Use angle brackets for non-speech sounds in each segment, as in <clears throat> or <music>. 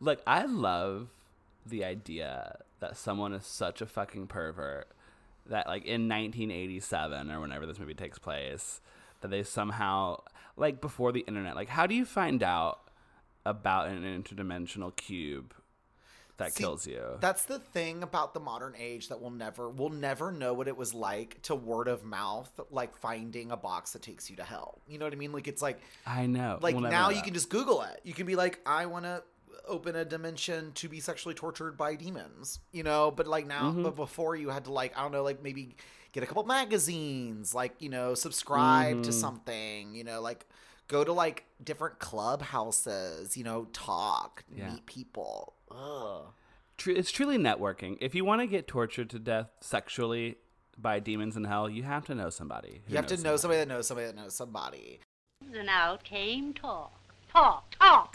Look, I love the idea that someone is such a fucking pervert that, like, in 1987 or whenever this movie takes place, that they somehow, like, before the internet, like, how do you find out about an interdimensional cube that See, kills you? That's the thing about the modern age that we'll never we'll never know what it was like to word of mouth like finding a box that takes you to hell. You know what I mean? Like it's like I know. like We'll now you can just google it. You can be like I want to open a dimension to be sexually tortured by demons, you know, but like now Mm-hmm. but before you had to like I don't know like maybe get a couple magazines, like, you know, subscribe to Mhm. something, you know, like go to like different clubhouses, you know, talk, Yeah. meet people. Ugh. It's truly networking. If you want to get tortured to death sexually by demons in hell, you have to know somebody. You have to knows know somebody that knows somebody that knows somebody. And out came talk. Talk, talk.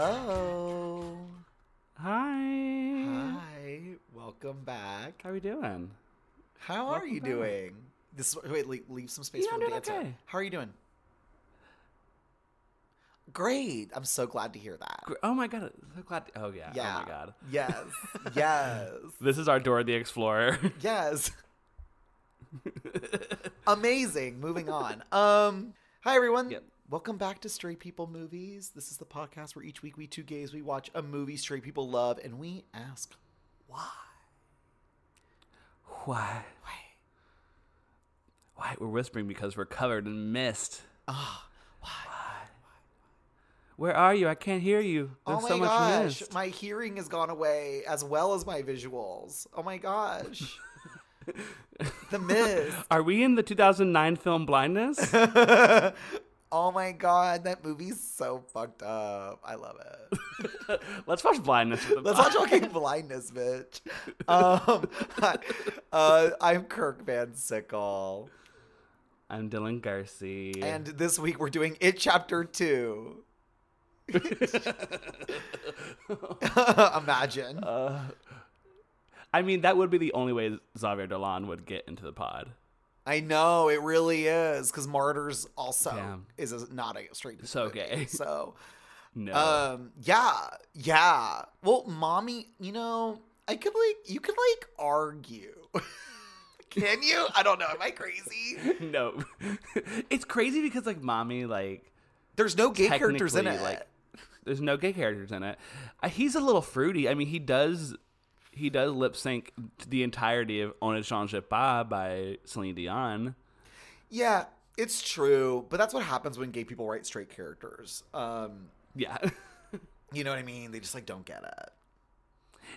Hello. Hi. Hi. Welcome back. How are we doing? How are you back. doing? This wait, leave, leave some space Yeah, for the dancer. okay. How are you doing? Great. I'm so glad to hear that. Oh my god! So glad. oh yeah. Yeah. Oh my god. Yes. <laughs> yes. This is our Dora the Explorer. <laughs> Yes. Amazing. Moving on. Um, hi everyone. Yep. Welcome back to Straight People Movies. This is the podcast where each week we two gays we watch a movie straight people love and we ask why. Why? Why? Why? We're whispering because we're covered in mist. Ah, why? Where are you? I can't hear you. There's oh my so much gosh, mist. my hearing has gone away as well as my visuals. Oh my gosh. <laughs> the mist. Are we in the 2009 film Blindness? <laughs> oh my god, that movie's so fucked up. I love it. <laughs> Let's watch Blindness. <laughs> Let's watch fucking blindness, bitch. <laughs> Um, uh, I'm Kirk Van Sickle, I'm Dylan Garcia. and this week we're doing It Chapter Two. Imagine. Uh, I mean, that would be the only way Xavier Dolan would get into the pod. I know it really is because Martyrs also Damn. is a, not a straight So movie. gay. So, No. um, yeah, yeah. Well, mommy, you know, I could like you could like argue. <laughs> Can you? I don't know. Am I crazy? <laughs> no. <laughs> it's crazy because like mommy like There's no gay characters in it. like, there's no gay characters in it. Uh, he's a little fruity. I mean, he does he does lip sync the entirety of On ne change pas by Celine Dion. yeah, it's true, but that's what happens when gay people write straight characters. Um, Yeah. <laughs> you know what I mean? They just like don't get it.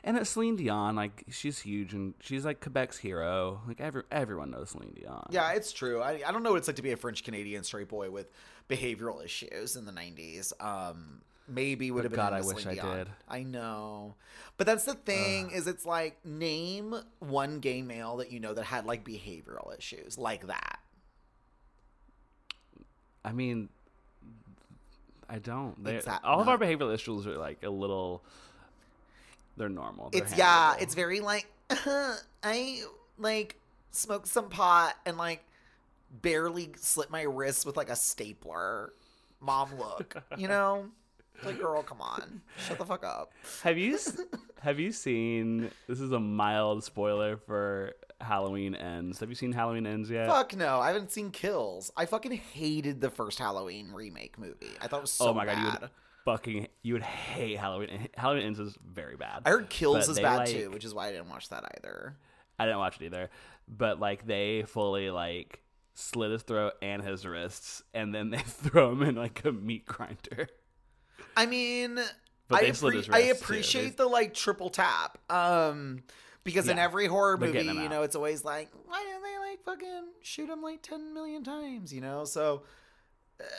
and that Celine Dion, like she's huge and she's like Quebec's hero. Like every everyone knows Celine Dion. Yeah, it's true. I, I don't know what it's like to be a French Canadian straight boy with behavioral issues in the 90s. Um, maybe would have been God, I wish Celine I did. I know, but that's the thing is it's like name one gay male that you know that had like behavioral issues like that. I mean, I don't. They're- all of our behavioral issues are like a little. They're normal. They're It's yeah, it's very like <laughs> I like smoked some pot and like barely slit my wrist with like a stapler. Mom, look, you know, <laughs> like girl, come on, shut the fuck up. Have you <laughs> have you seen? This is a mild spoiler for Halloween Ends. Have you seen Halloween Ends yet? Fuck no, I haven't seen Kills. I fucking hated the first Halloween remake movie. I thought it was so oh my god, you would fucking you would hate Halloween. Halloween Ends is very bad. I heard Kills But is bad like- too, which is why I didn't watch that either. I didn't watch it either, but like they fully like slit his throat and his wrists, and then they <laughs> throw him in like a meat grinder. I mean, I, appre- I appreciate the like triple tap. Um, because in every horror movie, you know, it's always like, why didn't they like fucking shoot him like ten million times? You know, so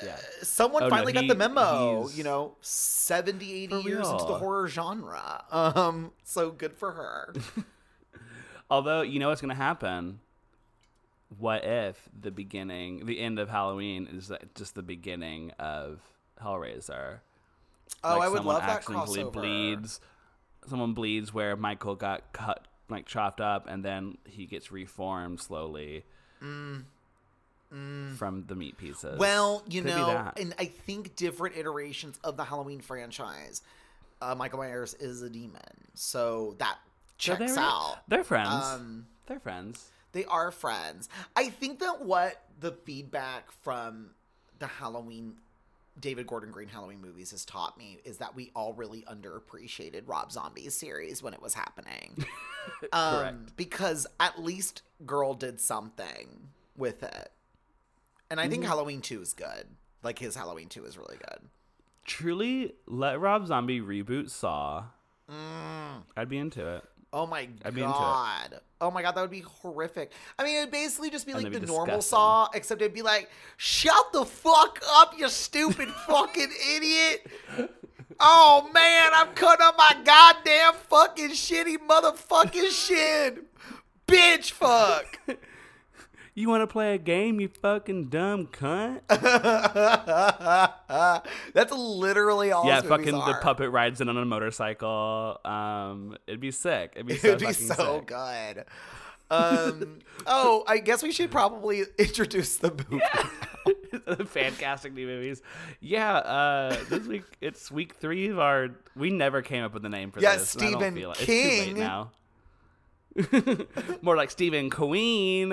Yeah. someone Oh, no, finally got the memo. You know, 70, 80 For years into the horror genre. Um, so good for her. <laughs> Although you know what's gonna happen. What if the beginning, the end of Halloween is just the beginning of Hellraiser, Oh, I would love that crossover. bleeds. Someone bleeds where Michael got cut, like chopped up, and then he gets reformed slowly from the meat pieces. Mm. Well, you Could know, and I think different iterations of the Halloween franchise, uh, Michael Myers is a demon, so that So checks they're, out. They're friends. Um, they're friends. They are friends. I think that what the feedback from the Halloween David Gordon Green Halloween movies has taught me is that we all really underappreciated Rob Zombie's series when it was happening. <laughs> um, Correct. because at least Girl did something with it. And I think Halloween 2 is good. Like his Halloween 2 is really good. Truly, let Rob Zombie reboot Saw. Mm. I'd be into it. Oh my I'd be into it. god. Oh my god, that would be horrific. I mean, it'd basically just be And like the be normal saw, except it'd be like, shut the fuck up, you stupid <laughs> fucking idiot. Oh man, I'm cutting up my goddamn fucking shitty motherfucking shit. Bitch fuck. <laughs> You want to play a game, you fucking dumb cunt? <laughs> That's literally all yeah, fucking the puppet rides in on a motorcycle. Um, it'd be sick. It'd be <laughs> so It'd be so sick. good. Um, oh, I guess we should probably <laughs> introduce the movie. the fan casting new movies. Yeah, uh, this week it's week three of our. We never came up with a name for Yeah, this. don't Stephen feel it. It's too King. now. <laughs> More like Stephen Queen. <laughs>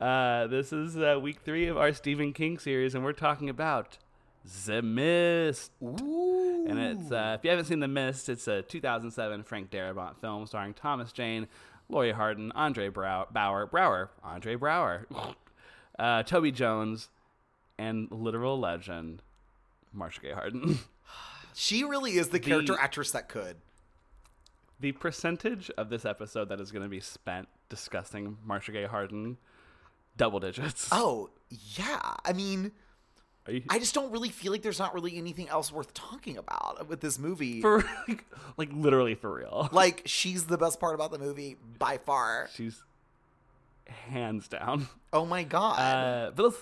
uh, this is uh, week three of our Stephen King series, and we're talking about The Mist. Ooh. And it's uh, if you haven't seen The Mist, it's a 2007 Frank Darabont film starring Thomas Jane, Laurie Holden, Andre Brow- Bauer, Brower, Andre Braugher, <laughs> uh, Toby Jones, and literal legend Marcia Gay Harden. She really is the character The- actress that could. The percentage of this episode that is going to be spent discussing Marcia Gay Harden, double digits. Oh, yeah. I mean, you, I just don't really feel like there's not really anything else worth talking about with this movie. for like, like literally for real. <laughs> like, she's the best part about the movie by far. She's hands down. Oh my god. Uh, but let's.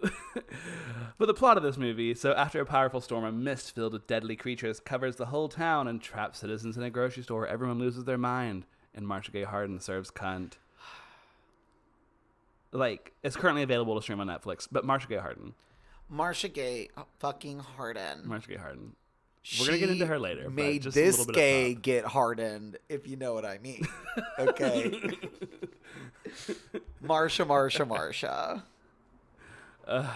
<laughs> but the plot of this movie so after a powerful storm a mist filled with deadly creatures covers the whole town and traps citizens in a grocery store everyone loses their mind and Marcia Gay Harden serves cunt. <sighs> Like, it's currently available to stream on Netflix, but Marcia Gay Harden. Marcia Gay fucking Harden. Marcia Gay Harden. We're gonna get into her later, but Made this little bit gay get hardened, if you know what I mean. <laughs> Okay. <laughs> Marcia, Marcia, Marcia. Uh,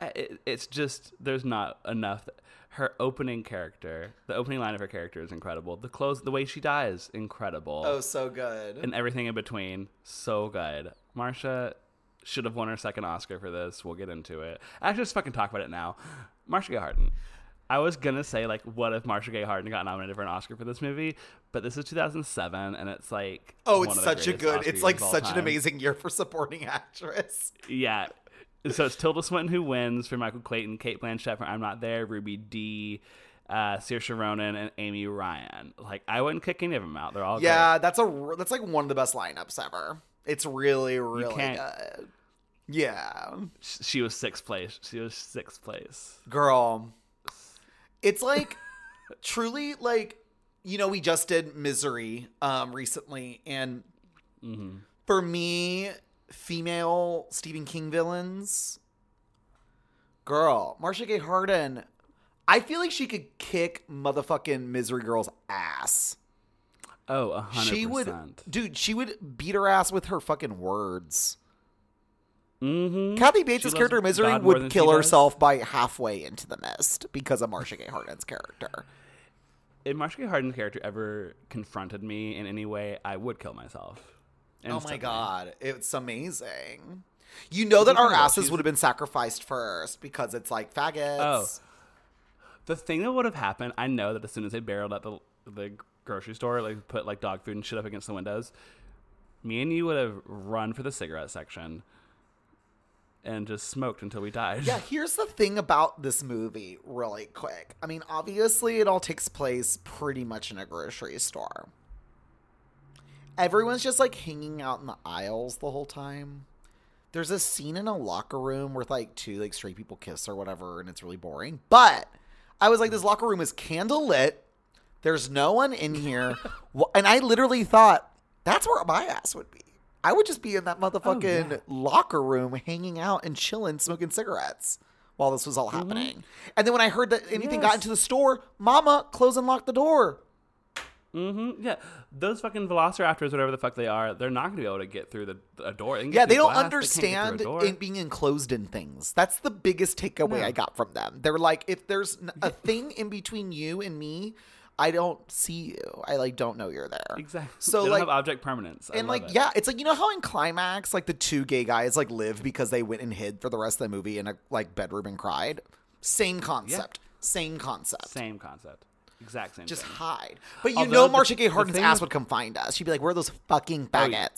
it, it's just, there's not enough. Her opening character, the opening line of her character is incredible. The close, the way she dies, incredible. Oh, so good. and everything in between. So good. Marcia should have won her second Oscar for this. We'll get into it. Actually, just fucking talk about it now. Marcia Gay Harden. I was gonna say like, what if Marcia Gay Harden got nominated for an Oscar for this movie? But this is 2007, and it's like oh, it's such a good. Oscar It's like years of all such an amazing year for supporting actress. Yeah. So it's Tilda Swinton who wins for Michael Clayton, Cate Blanchett for I'm Not There, Ruby Dee, uh, Saoirse Ronan, and Amy Ryan. Like I wouldn't kick any of them out. They're all great. Yeah, that's a that's like one of the best lineups ever. It's really really good. Yeah, She was sixth place. She was sixth place. girl. It's like <laughs> truly like you know we just did Misery um recently and Mm-hmm. for me female Stephen King villains girl Marcia Gay Harden I feel like she could kick motherfucking Misery Girl's ass. Oh, a hundred She would, dude. She would beat her ass with her fucking words. Mm-hmm. Kathy Bates' character Misery would kill herself by halfway into the mist because of Marcia Gay Harden's character. If Marcia Gay Harden's character ever confronted me in any way, I would kill myself. Oh my god, it's amazing. You know that our asses would have been sacrificed first because it's like faggots. Oh. The thing that would have happened, I know that as soon as they barreled at the the grocery store, like put like dog food and shit up against the windows, me and you would have run for the cigarette section and just smoked until we died. Yeah, here's the thing about this movie, really quick. I mean, obviously, it all takes place pretty much in a grocery store. Everyone's just like hanging out in the aisles the whole time. there's a scene in a locker room where like two like straight people kiss or whatever, and it's really boring. But I was like, this locker room is candle lit. There's no one in here, <laughs> and I literally thought that's where my ass would be. I would just be in that oh, motherfucking yeah. locker room, hanging out and chilling, smoking cigarettes while this was all happening. And then when I heard that anything got into the store, Mama close and lock the door. Mm-hmm. Yeah, those fucking velociraptors, whatever the fuck they are, they're not gonna be able to get through the a door. get Yeah, they don't glass, they understand door. in being enclosed in things. That's the biggest takeaway No. I got from them. They're like, if there's a thing in between you and me, I don't see you. I like don't know you're there. exactly. So they don't like, have object permanence. I and like, it. yeah, it's like you know how in climax, like the two gay guys like live because they went and hid for the rest of the movie in a like bedroom and cried. Same concept. Same concept. same concept, exact same. Just thing. hide. But you Although know, the- Marcia Gay the Harden's thing ass with- would come find us. She'd be like, "Where are those fucking Oh, yeah.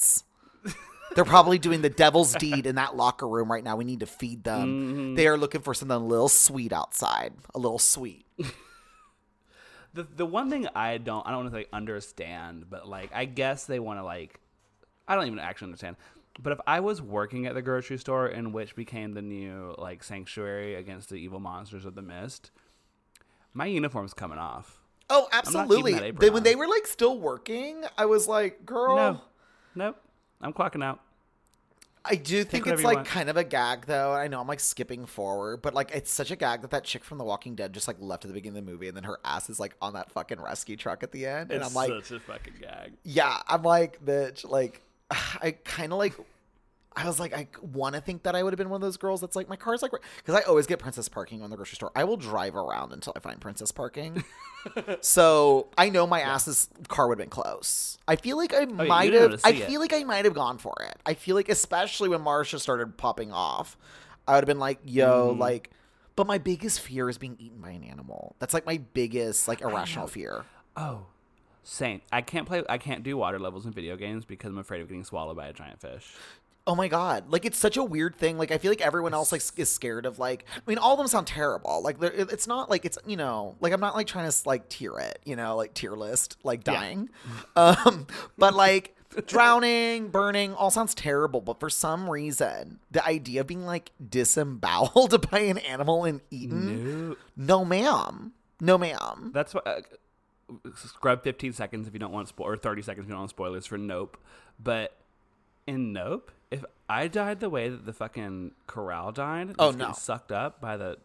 <laughs> They're probably doing the devil's deed in that locker room right now. We need to feed them. Mm-hmm. They are looking for something a little sweet outside. A little sweet. <laughs> The the one thing I don't I don't want to say understand, but like I guess they want to like I don't even actually understand. But if I was working at the grocery store in which became the new like sanctuary against the evil monsters of the mist, my uniform's coming off. Oh, absolutely. that apron They- when on. they were like still working, I was like, "Girl." No, nope, I'm clocking out. I do think it's like kind of a gag, though. I know I'm like skipping forward, but like it's such a gag that that chick from The Walking Dead just like left at the beginning of the movie, and then her ass is like on that fucking rescue truck at the end, and It's I'm like, such a fucking gag. yeah, I'm like, bitch, like, <sighs> I kind of like, I was like, I want to think that I would have been one of those girls that's like, my car's like, because I always get princess parking on the grocery store. I will drive around until I find princess parking. <laughs> so I know my ass's car would have been close. I feel like I Oh, might have, I see it. feel like I might have gone for it. I feel like, especially when Marcia started popping off, I would have been like, yo, Mm-hmm. like, but my biggest fear is being eaten by an animal. That's like my biggest, like, irrational fear. Oh, same. I can't play. I can't do water levels in video games because I'm afraid of getting swallowed by a giant fish. Oh my god! Like it's such a weird thing. Like I feel like everyone else like is scared of like. I mean, all of them sound terrible. Like it's not like it's you know like I'm not like trying to like tier it. You know, like tier list like dying. Um, but like drowning, burning, all sounds terrible. But for some reason, the idea of being like disemboweled <laughs> by an animal and eaten. No, No, ma'am. No, ma'am. that's what. Uh, scrub 15 seconds if you don't want spo- or 30 seconds if you don't want spoilers for Nope. But in Nope, if I died the way that the fucking corral died, Oh, no. sucked up by the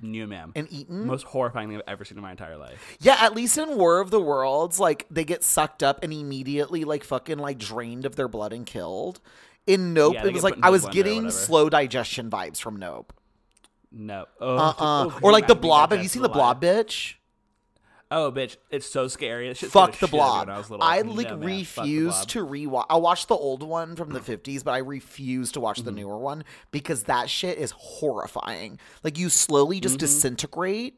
new ma'am, And eaten. most horrifying thing I've ever seen in my entire life. Yeah, at least in War of the Worlds, like they get sucked up and immediately like fucking like drained of their blood and killed. In Nope, Yeah, it was like I was getting slow digestion vibes from Nope. No. Oh, Uh uh oh, Or like the Blob. Have you seen the? Blob, bitch? Oh, bitch, it's so scary. Shit Fuck the shit out of me Blob. I, little. I No, like man, refuse to rewatch. I watched the old one from the <clears throat> fifties, but I refuse to watch the Mm-hmm. newer one because that shit is horrifying. Like you slowly just disintegrate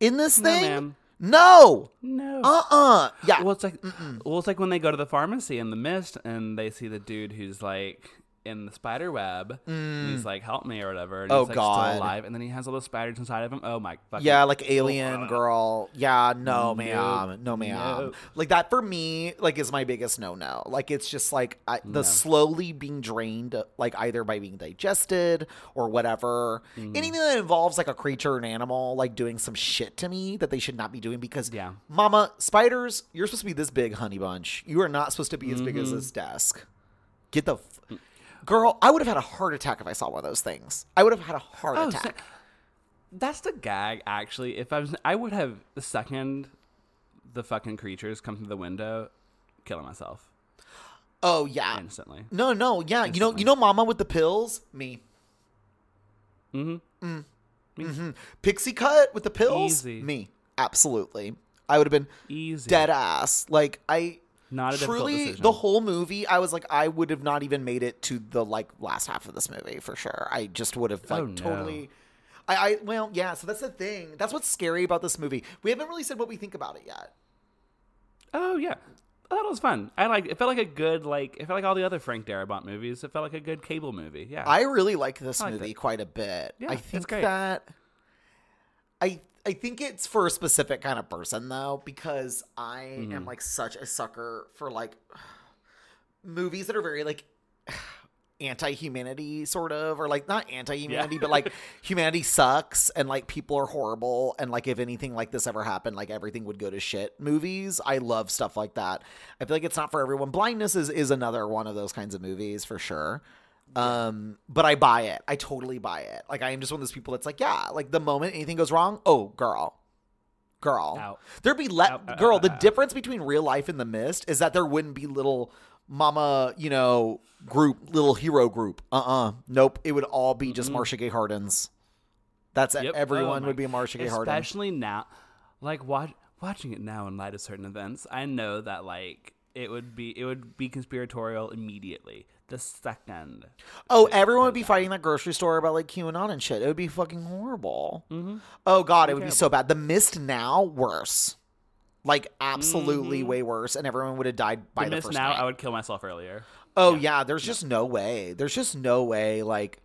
in this Mm-hmm. No, thing. ma'am. No. No. Uh uh Yeah. Well, it's like well, it's like when they go to the pharmacy in the mist and they see the dude who's like in the spider web. And he's like, "Help me" or whatever. And Mm. Oh, he's like God. still alive, and then he has all those spiders inside of him. Oh my fucking Yeah, like Alien uh, Girl. Yeah, no, Nope. ma'am. No, ma'am. Like that for me, like is my biggest no no. Like it's just like I, the No. slowly being drained, like either by being digested or whatever. Mm-hmm. Anything that involves like a creature or an animal, like doing some shit to me that they should not be doing because, Yeah. Mama, spiders, you're supposed to be this big, honey bunch. You are not supposed to be as big Mm-hmm. as this desk. Get the. F- Girl, I would have had a heart attack if I saw one of those things. I would have had a heart Oh, attack. so- That's the gag. Actually, if I was, I would have the second the fucking creatures come through the window, killing myself oh yeah, instantly. No, no, yeah. You know, you know, Mama with the pills. Me. Mm-hmm. mm-hmm Pixie cut with the pills. Easy. Me. Absolutely. I would have been Easy. dead ass. Like I Not a truly decision. the whole movie. I was like, I would have not even made it to the like last half of this movie for sure. I just would have like Oh, no. totally. I, I well yeah. So that's the thing. That's what's scary about this movie. We haven't really said what we think about it yet. Oh yeah, I thought it was fun. I like. It felt like a good like. It felt like all the other Frank Darabont movies. It felt like a good cable movie. Yeah. I really like this I movie it. quite a bit. Yeah, I think that I I think it's for a specific kind of person though, because I Mm-hmm. am like such a sucker for like movies that are very like anti-humanity sort of or like not anti-humanity but like <laughs> humanity sucks and like people are horrible and like if anything like this ever happened like everything would go to shit. Movies i love stuff like that. I feel like it's not for everyone. Blindness is is another one of those kinds of movies for sure um but i buy it. I totally buy it. Like i am just one of those people that's like yeah like the moment anything goes wrong oh girl. Girl. Out. there'd be let Out, girl out, the difference between real life and the mist is that there wouldn't be little mama you know group little hero group. Uh-uh. Nope. It would all be just Marcia Gay Hardens. That's Yep. everyone Oh would be a Marcia Gay Harden Especially now, like watch, watching it now in light of certain events, I know that like it would be it would be conspiratorial immediately the second. oh everyone would be fighting that grocery store about like QAnon and shit it would be fucking horrible Mm-hmm. oh god it would be so bad the mist now worse like absolutely way worse and everyone would have died by The the, miss first now, night. I would kill myself earlier. Oh yeah, there's just no way. There's just no way. Like,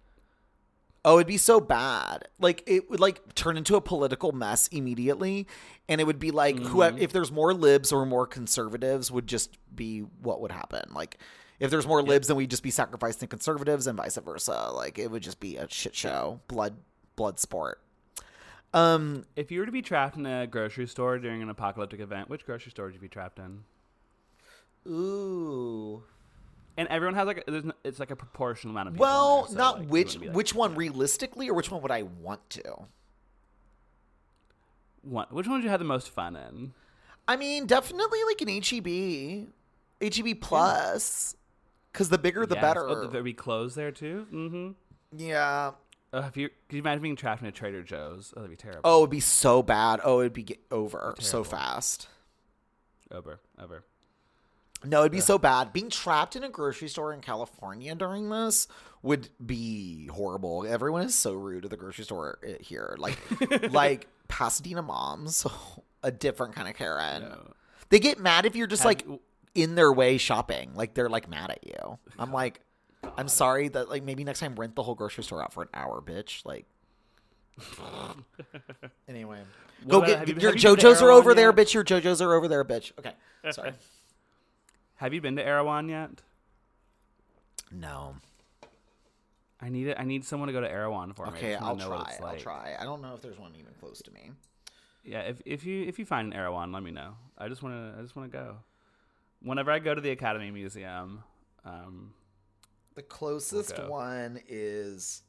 oh, it'd be so bad. Like it would like turn into a political mess immediately, and it would be like whoever if there's more libs or more conservatives would just be what would happen. Like. If there's more libs, then we'd just be sacrificing conservatives, and vice versa. Like it would just be a shit show, blood, blood sport. Um, If you were to be trapped in a grocery store during an apocalyptic event, which grocery store would you be trapped in? ooh. And everyone has like a, there's it's like a proportional amount of people. Well, there, so, not like, which like, which one realistically, or which one would I want to? one. Which one would you have the most fun in? I mean, definitely like an HEB, HEB plus, because the bigger the Yes. better. Oh, there'd be clothes there too. Mm-hmm. yeah. Oh, if you could you imagine being trapped in a Trader Joe's? Oh, that'd be terrible. Oh, it'd be so bad. Oh, it'd be get over so fast. over, over. No, it'd be so bad. Being trapped in a grocery store in California during this would be horrible. Everyone is so rude at the grocery store uh, here. Like, <laughs> like Pasadena moms, <laughs> a different kind of Karen. They get mad if you're just Have like you- in their way shopping. Like they're like mad at you. I'm like, I'm sorry that like maybe next time rent the whole grocery store out for an hour, bitch. Like. <laughs> anyway, What go about- get you- your have you been to JoJo's are over there, yet? bitch. Your JoJo's are over there, bitch. Okay, sorry. Have you been to Erewhon yet? no. I need it. I need someone to go to Erewhon for me. Okay, I'll try. it's I'll try. I don't know if there's one even close to me. Yeah, if if you if you find an Erewhon, let me know. I just want to I just want to go. Whenever I go to the Academy Museum, um, The closest go. one is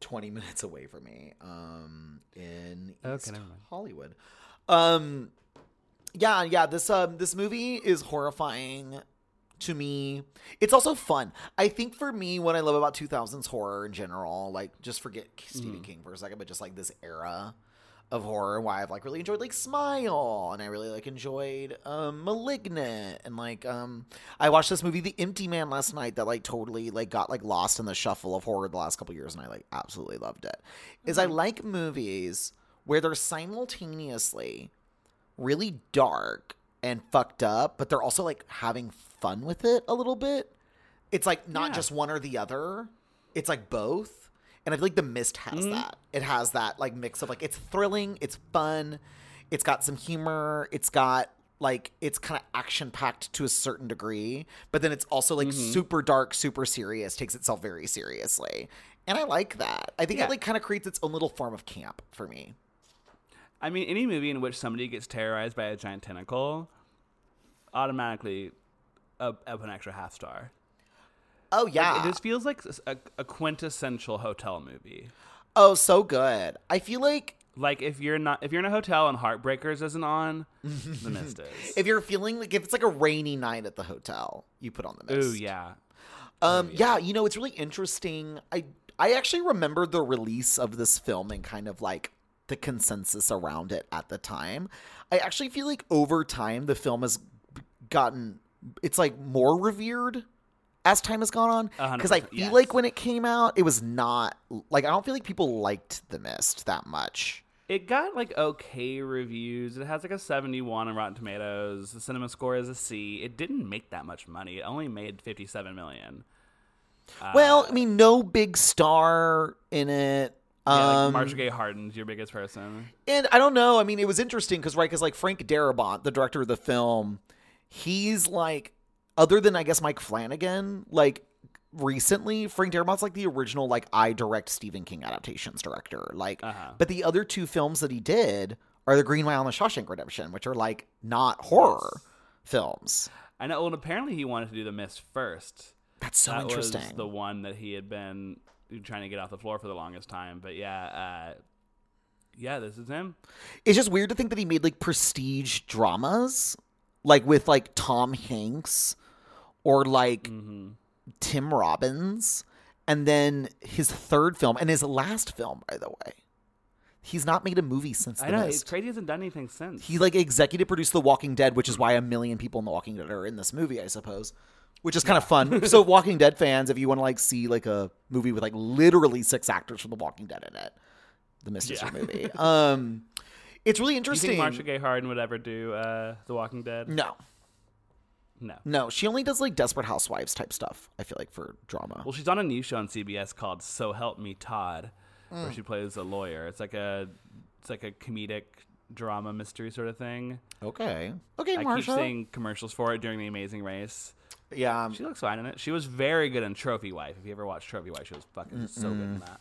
20 minutes away from me um in East mind. Hollywood. Um yeah, yeah, this um this movie is horrifying to me. It's also fun. I think for me what I love about 2000s horror in general, like just forget Stephen King for a second, but just like this era of horror why I've like really enjoyed like Smile and I really like enjoyed um Malignant and like um I watched this movie The Empty Man last night that like totally like got like lost in the shuffle of horror the last couple years and I like absolutely loved it. Is I like movies where they're simultaneously really dark and fucked up but they're also like having fun with it a little bit. It's like not Yeah. just one or the other. It's like both. And I feel like The Mist has mm-hmm. that. It has that like mix of like it's thrilling, it's fun, it's got some humor, it's got like it's kind of action packed to a certain degree, but then it's also like mm-hmm. super dark, super serious, takes itself very seriously. And I like that. I think Yeah. it like kind of creates its own little form of camp for me. I mean, any movie in which somebody gets terrorized by a giant tentacle, automatically up, up an extra half star. Oh Like, yeah. it just feels like a quintessential hotel movie. oh, so good. I feel like Like if you're not if you're in a hotel and Heartbreakers isn't on, <laughs> The Mist is. if you're feeling like if it's like a rainy night at the hotel, you put on the mist. Ooh yeah, Um, yeah. you know, it's really interesting. I I actually remember the release of this film and kind of like the consensus around it at the time. I actually feel like over time the film has gotten it's like more revered as time has gone on because I feel yes. like when it came out it was not like I don't feel like people liked The Mist that much. it got like okay reviews. It has like a 71 on Rotten Tomatoes. The cinema score is a C. It didn't make that much money. It only made 57 million. well, uh, I mean, no big star in it. Yeah, Um, like Marcia Gay Harden's your biggest person. And I don't know. I mean, it was interesting because, right, because like Frank Darabont, the director of the film, he's like, other than I guess Mike Flanagan, like recently, Frank Darabont's like the original like I direct Stephen King adaptations director. Like, Uh-huh. but the other two films that he did are The Green Mile and The Shawshank Redemption, which are like not horror Yes. films. I know. Well, and apparently he wanted to do the mist first. That's so that interesting. was the one that he had been trying to get off the floor for the longest time. But yeah, uh, yeah, this is him. it's just weird to think that he made like prestige dramas, like with like Tom Hanks or like Mm-hmm. Tim Robbins, and then his third film and his last film, by the way. He's not made a movie since I know. Mist. It's crazy. He hasn't done anything since. He like executive produced The Walking Dead, which is why a million people in The Walking Dead are in this movie, I suppose. Which is kind of fun. <laughs> so Walking Dead fans, if you want to like see like a movie with like literally six actors from The Walking Dead in it, The is Yeah. movie. <laughs> Um, it's really you interesting. think Marcia Gay Harden would ever do uh, The Walking Dead? no, No. no, she only does like Desperate Housewives type stuff. I feel like for drama. Well, she's on a new show on CBS called So Help Me Todd, Mm. where she plays a lawyer. It's like a it's like a comedic drama mystery sort of thing. Okay, okay, I keep seeing commercials for it during The Amazing Race. Yeah, um, She looks fine in it. She was very good in Trophy Wife. If you ever watched Trophy Wife, she was fucking so good in that.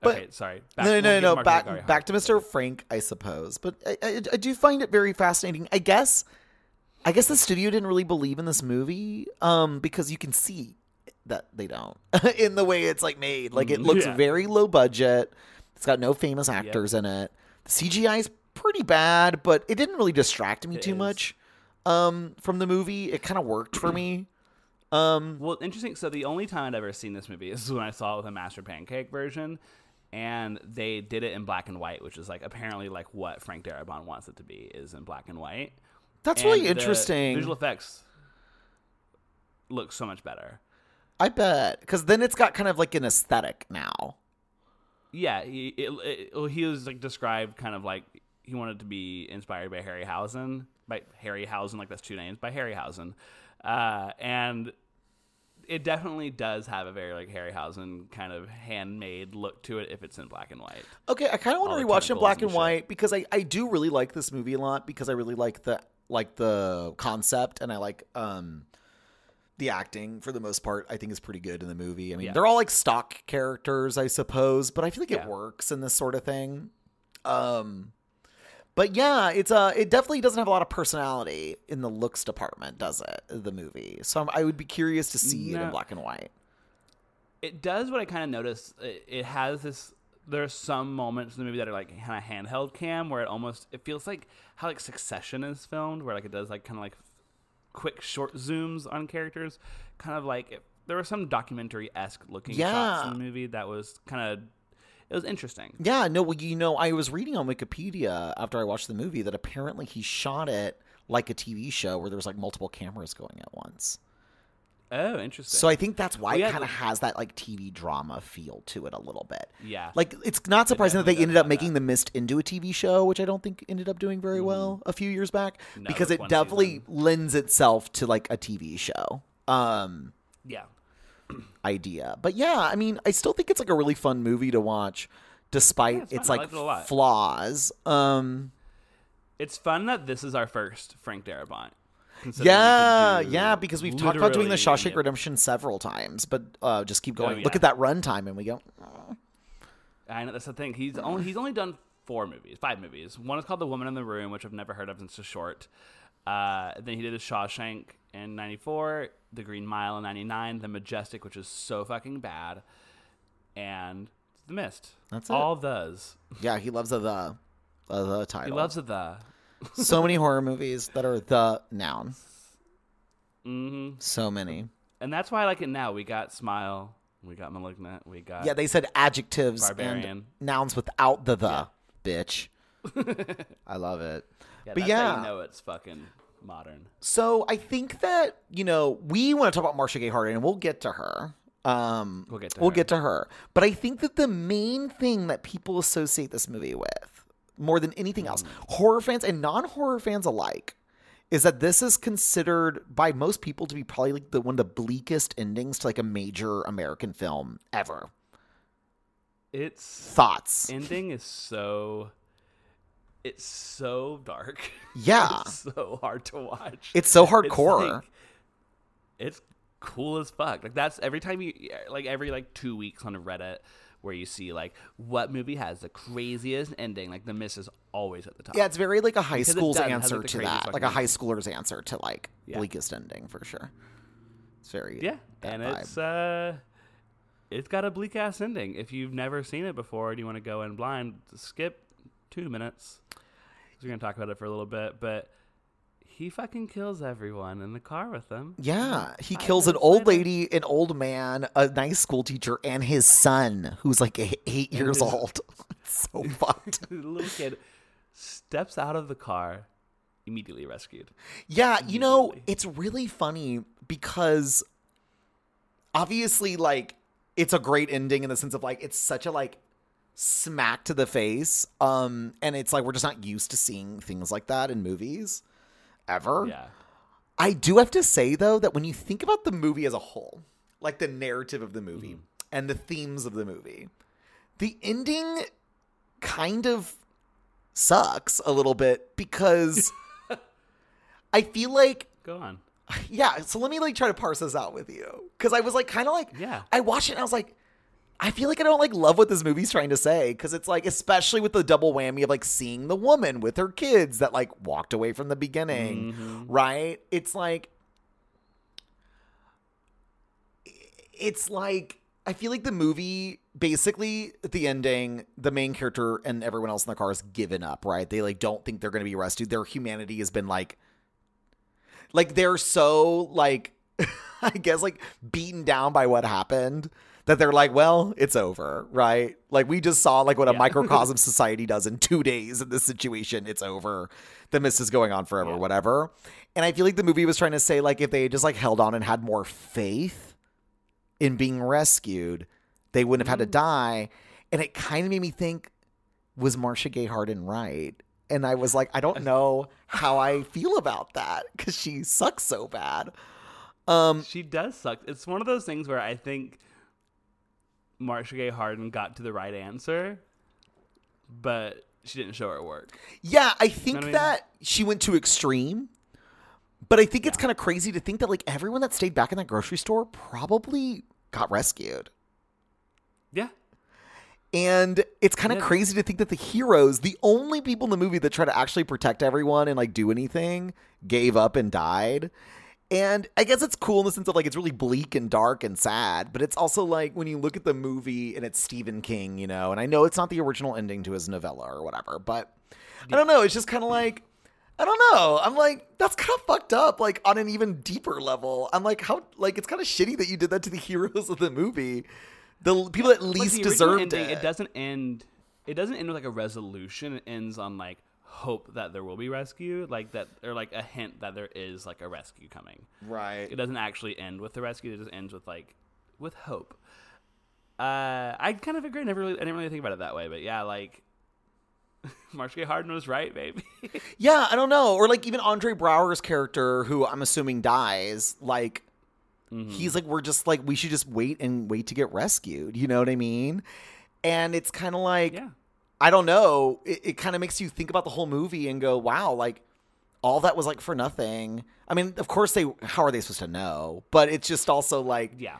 But- okay, sorry. no, no, no, no. Back, back to Mr. Frank, I suppose. But I, I, I do find it very fascinating. I guess, I guess the studio didn't really believe in this movie, um, because you can see that they don't <laughs> in the way it's like made. Like it Mhm. looks Yeah. very low budget. It's got no famous actors in it. The CGI is pretty bad, but it didn't really distract me It too is. much, um, from the movie. It kind of worked for me. Um, Well, interesting. So the only time I'd ever seen this movie is when I saw it with a Master Pancake version, and they did it in black and white, which is like apparently like what Frank Darabont wants it to be is in black and white. that's And really the interesting. Visual effects look so much better. I bet because then it's got kind of like an aesthetic now. Yeah, he it, it, he was like described kind of like he wanted to be inspired by Harryhausen, by Harryhausen, like that's two names by Harryhausen, uh, and it definitely does have a very like Harryhausen kind of handmade look to it if it's in black and white. Okay, I kind of want to rewatch it in black and and white because I, I do really like this movie a lot because I really like the like the concept and I like um the acting for the most part I think is pretty good in the movie. I mean, Yeah. they're all like stock characters, I suppose, but I feel like it works in this sort of thing. Um but yeah, it's uh it definitely doesn't have a lot of personality in the looks department, does it? The movie. So I'm, I would be curious to see it in black and white. It does what I kind of noticed. It, it has this. There are some moments in the movie that are like kind of handheld cam where it almost it feels like how like Succession is filmed, where like it does like kind of like quick short zooms on characters, kind of like it, there were some documentary esque looking shots in the movie that was kind of it was interesting. Yeah, no, well, you know, I was reading on Wikipedia after I watched the movie that apparently he shot it like a TV show where there was like multiple cameras going at once. Oh, interesting. So I think that's why Well, it kind of has that like TV drama feel to it a little bit. yeah, Like it's not surprising that they ended up making that. The Mist into a TV show, which I don't think ended up doing very well a few years back No, because it it was one definitely season. lends itself to like a TV show. Um yeah. Idea. But yeah, I mean, I still think it's like a really fun movie to watch despite Yeah, it's fun. Like it flaws. Um It's fun that this is our first Frank Darabont. Yeah, yeah, because we've talked about doing the Shawshank any- Redemption several times, but uh, just keep going. Oh, Look at that runtime, and we go. "Oh." I know that's the thing. He's only he's only done four movies, five movies. One is called The Woman in the Room, which I've never heard of. It's a short. Uh, then he did The Shawshank in '94, The Green Mile in '99, The Majestic, which is so fucking bad, and The Mist. That's it. all those. Yeah, he loves the the, uh, the He title. loves the. so many horror movies that are the noun. hmm So many. And that's why I like it now. We got Smile, we got Malignant, we got Yeah, they said adjectives Barbarian. and nouns without the the Yeah. bitch. <laughs> I love it. yeah, but yeah. you know it's fucking modern. So I think that you know we want to talk about Marcia Gay Harden, and we'll get to her. Um, We'll get to we'll her. get to her. But I think that the main thing that people associate this movie with, more than anything else, Mm. horror fans and non-horror fans alike, is that this is considered by most people to be probably like the one of the bleakest endings to like a major American film ever. It's Thoughts? ending is so it's so dark <laughs> Yeah. it's so hard to watch It's so It's hardcore. like- it's cool as fuck. Like that's every time you like every like two weeks on Reddit where you see like what movie has the craziest ending. Like The Mist is always at the top. Yeah, it's very like a high Because school's does, it has, answer like, to that, like a high schooler's answer to like Yeah. bleakest ending for sure. It's very yeah, and vibe. it's uh, it's got a bleak ass ending. If you've never seen it before and you want to go in blind, skip two minutes. We're gonna talk about it for a little bit, but he fucking kills everyone in the car with him. Yeah, he Five kills an old later. lady, an old man, a nice school teacher, and his son, who's like eight, eight years old. <laughs> So <laughs> fucked. <laughs> little kid steps out of the car, immediately rescued. Yeah, you know, it's really funny because obviously, like, it's a great ending in the sense of like it's such a like smack to the face. Um, and it's like we're just not used to seeing things like that in movies ever. Yeah. I do have to say though that when you think about the movie as a whole, like the narrative of the movie Mm-hmm. and the themes of the movie, the ending kind of sucks a little bit because <laughs> I feel like Go on. yeah, so let me like try to parse this out with you cuz I was like kind of like Yeah. I watched it and I was like I feel like I don't like love what this movie's trying to say because it's like, especially with the double whammy of like seeing the woman with her kids that like walked away from the beginning, Mm-hmm. right? It's like, it's like, I feel like the movie basically at the ending, the main character and everyone else in the car is given up, right? They like don't think they're going to be rescued. Their humanity has been like, like they're so like, <laughs> I guess like beaten down by what happened that they're like, well, it's over, right? Like we just saw like what a microcosm <laughs> society does in two days in this situation. It's over. The mist is going on forever, Yeah. whatever. And I feel like the movie was trying to say like if they had just like held on and had more faith in being rescued, they wouldn't have had to die. And it kind of made me think, was Marcia Gay Harden right? And I was like, I don't <laughs> know how I feel about that because she sucks so bad. Um, She does suck. It's one of those things where I think Marcia Gay Harden got to the right answer, but she didn't show her work. Yeah, I think what I mean? that she went too extreme. But I think it's kind of crazy to think that like everyone that stayed back in that grocery store probably got rescued. Yeah. And it's kind of Yeah. crazy to think that the heroes, the only people in the movie that try to actually protect everyone and like do anything, gave up and died. And I guess it's cool in the sense of like it's really bleak and dark and sad, but it's also like when you look at the movie and it's Stephen King, you know, and I know it's not the original ending to his novella or whatever, but I don't know. It's just kind of like, I don't know. I'm like, that's kind of fucked up, like on an even deeper level. I'm like, how, like, it's kind of shitty that you did that to the <laughs> heroes of the movie. The people that least deserved ending, it. It doesn't end. It doesn't end with like a resolution. It ends on like hope that there will be rescue, like that, or like a hint that there is like a rescue coming. Right. It doesn't actually end with the rescue. It just ends with like with hope. Uh, I kind of agree. I never really, I didn't really think about it that way, but yeah, like <laughs> Marcia Gay Harden was right, baby. <laughs> Yeah, I don't know. Or like even Andre Braugher's character, who I'm assuming dies, like Mm-hmm. he's like, we're just like, we should just wait and wait to get rescued. You know what I mean? And it's kind of like, yeah, I don't know. It, it kind of makes you think about the whole movie and go, wow, like all that was like for nothing. I mean, of course they, how are they supposed to know? But it's just also like, yeah.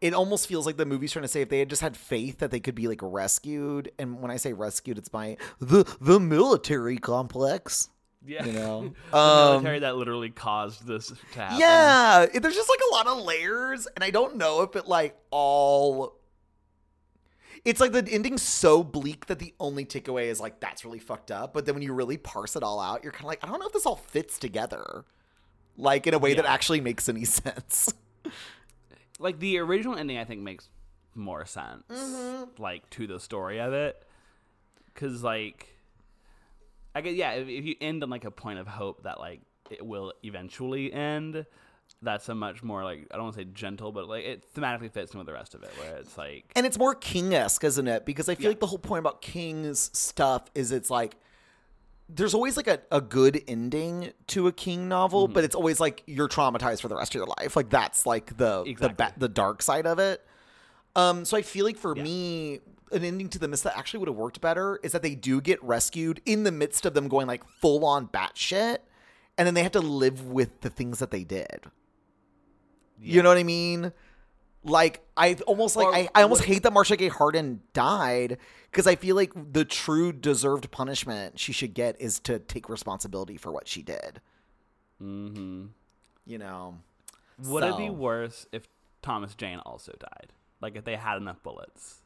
it almost feels like the movie's trying to say if they had just had faith that they could be like rescued. And when I say rescued, it's by the, the military complex. Yeah, You know? <laughs> the Um, military that literally caused this to happen. Yeah, there's just like a lot of layers, and I don't know if it like all. It's like the ending's so bleak that the only takeaway is like that's really fucked up. But then when you really parse it all out, you're kind of like, I don't know if this all fits together, like in a way that actually makes any <laughs> sense. like the original ending i think makes more sense Mm-hmm. like to the story of it because like i guess yeah if, if you end on like a point of hope that like it will eventually end that's a much more like i don't want to say gentle but like it thematically fits in with the rest of it where it's like And it's more King esque, isn't it? Because I feel Yeah. like the whole point about King's stuff is it's like there's always like a, a good ending to a King novel, Mm-hmm. but it's always like you're traumatized for the rest of your life. Like that's like the the ba- the dark side of it. Um, so I feel like for Yeah. me, an ending to the mist that actually would have worked better is that they do get rescued in the midst of them going like full on batshit, and then they have to live with the things that they did. You know what I mean? Like I almost like Or I, I almost what- hate that Marcia Gay Harden died because I feel like the true deserved punishment she should get is to take responsibility for what she did. Mm-hmm. You know. Would it be worse if Thomas Jane also died? Like if they had enough bullets?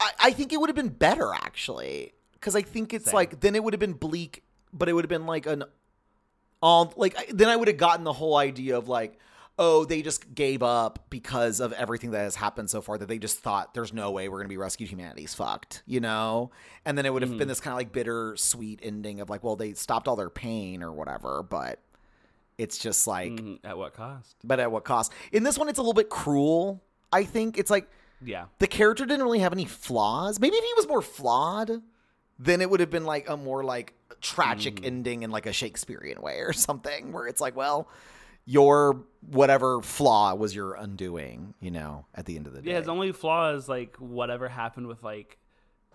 I, I think it would have been better actually because I think it's Same. like then it would have been bleak, but it would have been like an all like then I would have gotten the whole idea of like oh they just gave up because of everything that has happened so far that they just thought there's no way we're gonna be rescued humanity's fucked you know and then it would have been this kind of like bitter sweet ending of like well they stopped all their pain or whatever but it's just like Mhm. At what cost? but at what cost in this one it's a little bit cruel I think it's like Yeah. the character didn't really have any flaws. Maybe if he was more flawed, then it would have been like a more like tragic Hmm. ending in like a Shakespearean way or something, where it's like, well, your whatever flaw was your undoing, you know, at the end of the day. Yeah, his only flaw is like whatever happened with like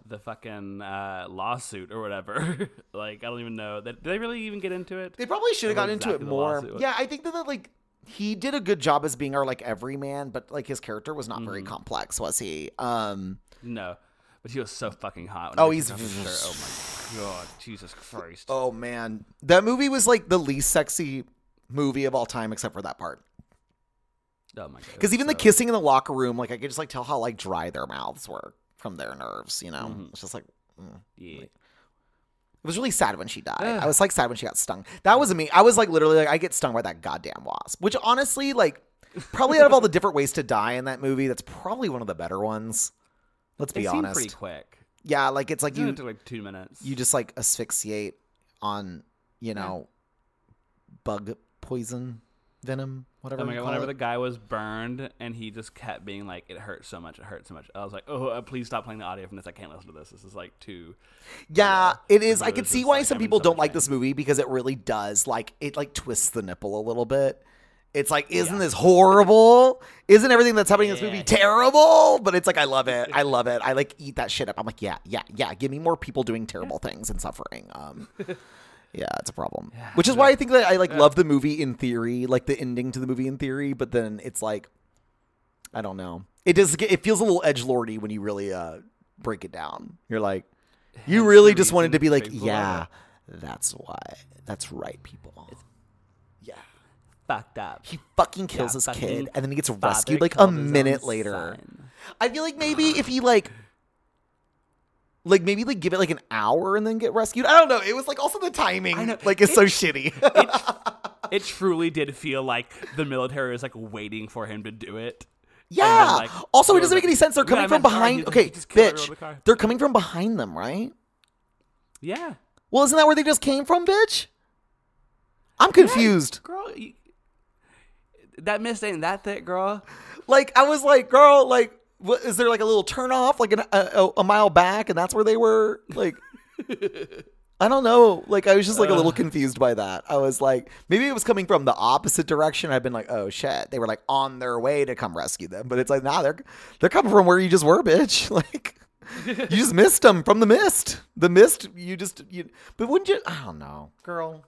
the fucking uh, lawsuit or whatever. <laughs> like I don't even know. Did they really even get into it? they probably should have gotten into it more. Yeah, I think that, that like he did a good job as being our like everyman, but like his character was not Mm-hmm. very complex, was he? Um No, but he was so fucking hot. When Oh, he's- took off his shirt. Oh my god, Jesus Christ! Oh man, that movie was like the least sexy movie of all time, except for that part. Oh my god. Because even the kissing in the locker room, like I could just like tell how like dry their mouths were from their nerves. You know, Mhm. it's just like mm. Yeah. it was really sad when she died. Ugh. I was like sad when she got stung. That was me. I was like literally like I get stung by that goddamn wasp. Which honestly, like probably out of all the different ways to die in that movie, that's probably one of the better ones. Let's be seemed honest. pretty quick. Yeah, like it's like It you took like two minutes. you just like asphyxiate on you know bug poison venom whatever. Oh my god! Whenever it. the guy was burned and he just kept being like, "It hurts so much, it hurts so much," I was like, "Oh, uh, please stop playing the audio from this. I can't listen to this. This is like too." Yeah, it is. I can see why like, some people so don't like pain. this movie because it really does like it like twists the nipple a little bit. It's like, isn't Yeah. this horrible? Isn't everything that's happening in this movie terrible? But it's like I love it. I love it. I like eat that shit up. I'm like, yeah, yeah, yeah. Give me more people doing terrible things and suffering. Um, <laughs> yeah, it's a problem. Which is why I think that I like love the movie in theory, like the ending to the movie in theory. But then it's like, I don't know. It does. Get, it feels a little edge lordy when you really uh break it down. You're like, you really just wanted to be like, yeah, that's why. That's right, people. Yeah. Fucked up. He fucking kills Yeah, his kid and then he gets rescued like a killed his own minute later. son. I feel like maybe if he like like maybe like give it like an hour and then get rescued. I don't know. It was like also the timing like it's so shitty. <laughs> It truly did feel like the military was like waiting for him to do it. yeah. like, also, it doesn't make any sense. They're coming him from in car." behind. Okay, he just killed everyone bitch. the. They're coming from behind them, right? Yeah, Well, isn't that where they just came from, bitch? I'm confused. girl. You, that mist ain't that thick, girl. Like I was like, girl, like, what, is there like a little turn off, like an, a, a, mile back, and that's where they were? Like, <laughs> I don't know. Like I was just like a little uh. confused by that. I was like, maybe it was coming from the opposite direction. I've been like, oh shit, they were like on their way to come rescue them, but it's like, nah, they're they're coming from where you just were, bitch. <laughs> Like. you just <laughs> missed them from the mist. The mist, you just you. But wouldn't you? I don't know, girl.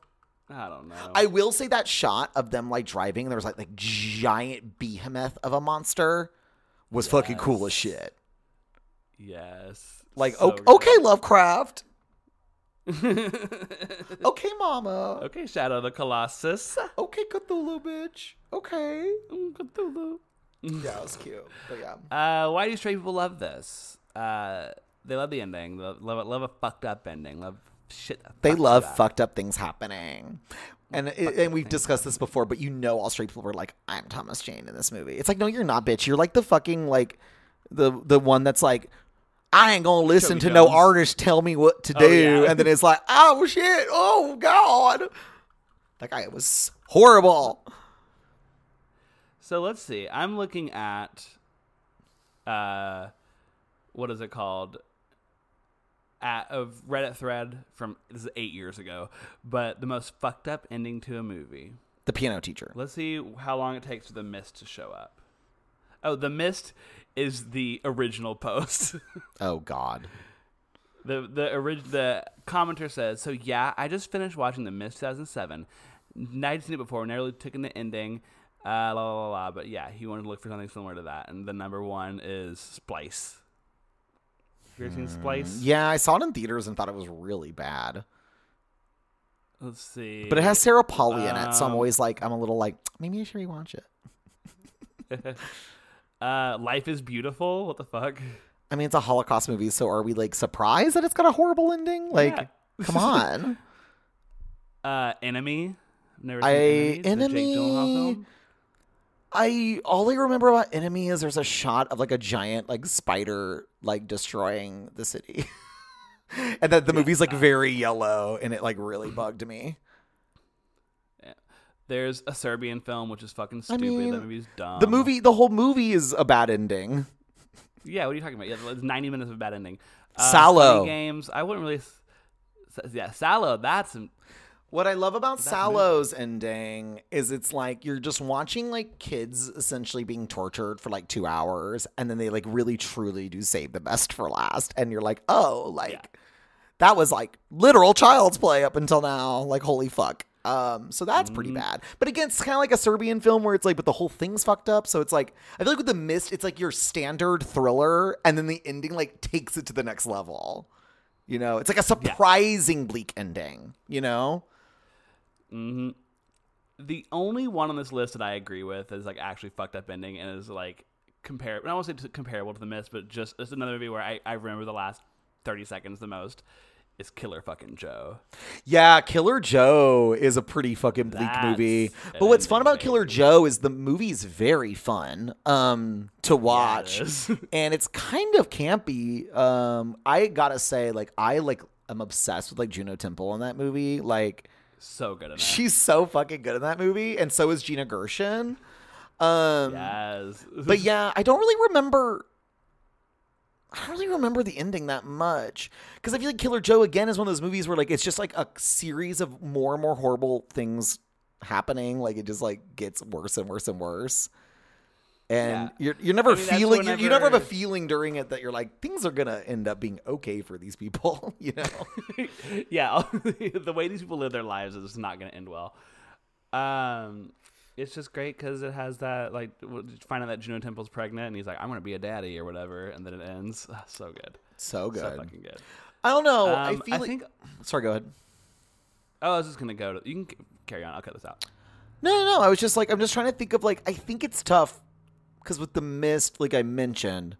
I don't know. I will say that shot of them like driving, and there was like like giant behemoth of a monster, was fucking cool as shit. yes. Like, So o- okay. Lovecraft. <laughs> Okay, Mama. okay, Shadow of the Colossus. Okay, Cthulhu, bitch. Okay. Mm, Cthulhu. <laughs> Yeah, it was cute. But yeah. Uh, why do straight people love this? Uh, they love the ending. They love, love, love a fucked up ending. Love shit. They love up. fucked up things happening. And it, and we've discussed this before, but you know all straight people were like, I'm Thomas Jane in this movie. It's like, no, you're not, bitch. You're like the fucking like the the one that's like, I ain't gonna listen Toby to no artist tell me what to Oh, do. yeah. And then it's like, oh shit, oh god. That guy was horrible. So let's see. I'm looking at, uh, what is it called? At a Reddit thread from this is eight years ago, but the most fucked up ending to a movie. The piano teacher. Let's see how long it takes for the mist to show up. Oh, the mist is the original post. <laughs> Oh god. the the orig- the commenter says, "So yeah, I just finished watching The Mist 2007. I'd seen it before, really took in the ending. Uh, la la la la. But yeah, he wanted to look for something similar to that, and the number one is Splice. Ever seen Splice? Yeah, I saw it in theaters and thought it was really bad. Let's see. But it has Sarah Polley in it, so I'm Um, always like, I'm a little like, maybe I should rewatch it. <laughs> uh, Life is Beautiful. What the fuck? I mean, it's a Holocaust movie, so are we like surprised that it's got a horrible ending? Like, Yeah. come <laughs> on. Uh, Enemy. Never seen I Enemy. Enemy. I all I remember about Enemy is there's a shot of like a giant like spider like destroying the city. <laughs> and that the movie's like very yellow and it like really bugged me. There's a Serbian film which is fucking I stupid. mean, that movie's dumb. the movie the whole movie is a bad ending. Yeah, what are you talking about? Yeah, it's 90 minutes of a bad ending. Uh, Salò. Games. I wouldn't really. Yeah, Salò. That's What I love about Salò's ending is it's like you're just watching like kids essentially being tortured for like two hours, and then they like really truly do save the best for last, and you're like, oh, like Yeah. that was like literal child's play up until now. Like holy fuck. Um, so that's pretty bad. But again, it's kind of like a Serbian film where it's like, but the whole thing's fucked up. So it's like I feel like with the mist, it's like your standard thriller, and then the ending like takes it to the next level. You know, it's like a surprising bleak ending. You know. Hmm The only one on this list that I agree with is like actually fucked up ending and is like compare. I won't say comparable to the Mist, but just it's another movie where I, I remember the last thirty seconds the most. Is Killer fucking Joe? Yeah, Killer Joe is a pretty fucking bleak That's movie. But what's fun about Killer. Joe is the movie's very fun um to watch. is. <laughs> and it's kind of campy. Um I got to say like I like I'm obsessed with like Juno Temple in that movie. Like So good in that. she's so fucking good in that movie and so is Gina Gershon. Um yes. but <laughs> yeah, I don't really remember. I don't really remember the ending that much because I feel like Killer Joe again is one of those movies where like it's just like a series of more and more horrible things happening. Like it just like gets worse and worse and worse. And Yeah. you're you're never I mean, feeling you you never have a feeling during it that you're like things are gonna end up being okay for these people, <laughs> you know. <laughs> yeah, <laughs> the way these people live their lives is not going to end well. Um, it's just great because it has that like w- find out that Juno Temple's pregnant and he's like, I'm going to be a daddy or whatever, and then it ends. So good, So so good. fucking good. I don't know. I Um, feel like. think. Sorry, go ahead. Oh, I was just gonna go to. You can carry on. I'll cut this out. No, no, no. I was just like, I'm just trying to think of like, I think it's tough because with the mist, like I mentioned,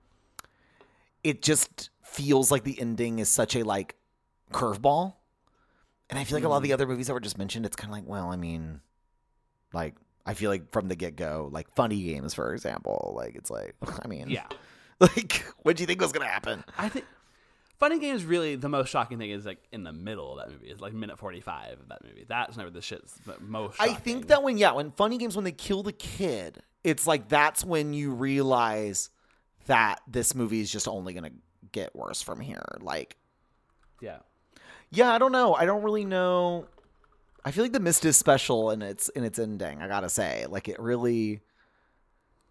it just feels like the ending is such a like curveball, and I feel like a lot of the mm. other movies that were just mentioned, it's kind of like, well, I mean, like I feel like from the get go, like Funny Games, for example, like it's like, I mean, Yeah, <laughs> like what do you think was gonna happen? I think. Funny Games really the most shocking thing is like in the middle of that movie. It's like minute forty five of that movie. That's never the shit's the most. I think that when yeah, when Funny Games when they kill the kid, it's like that's when you realize that this movie is just only gonna get worse from here. Like, Yeah. yeah, I don't know. I don't really know. I feel like the mist is special in its in its ending. I gotta say, like it really,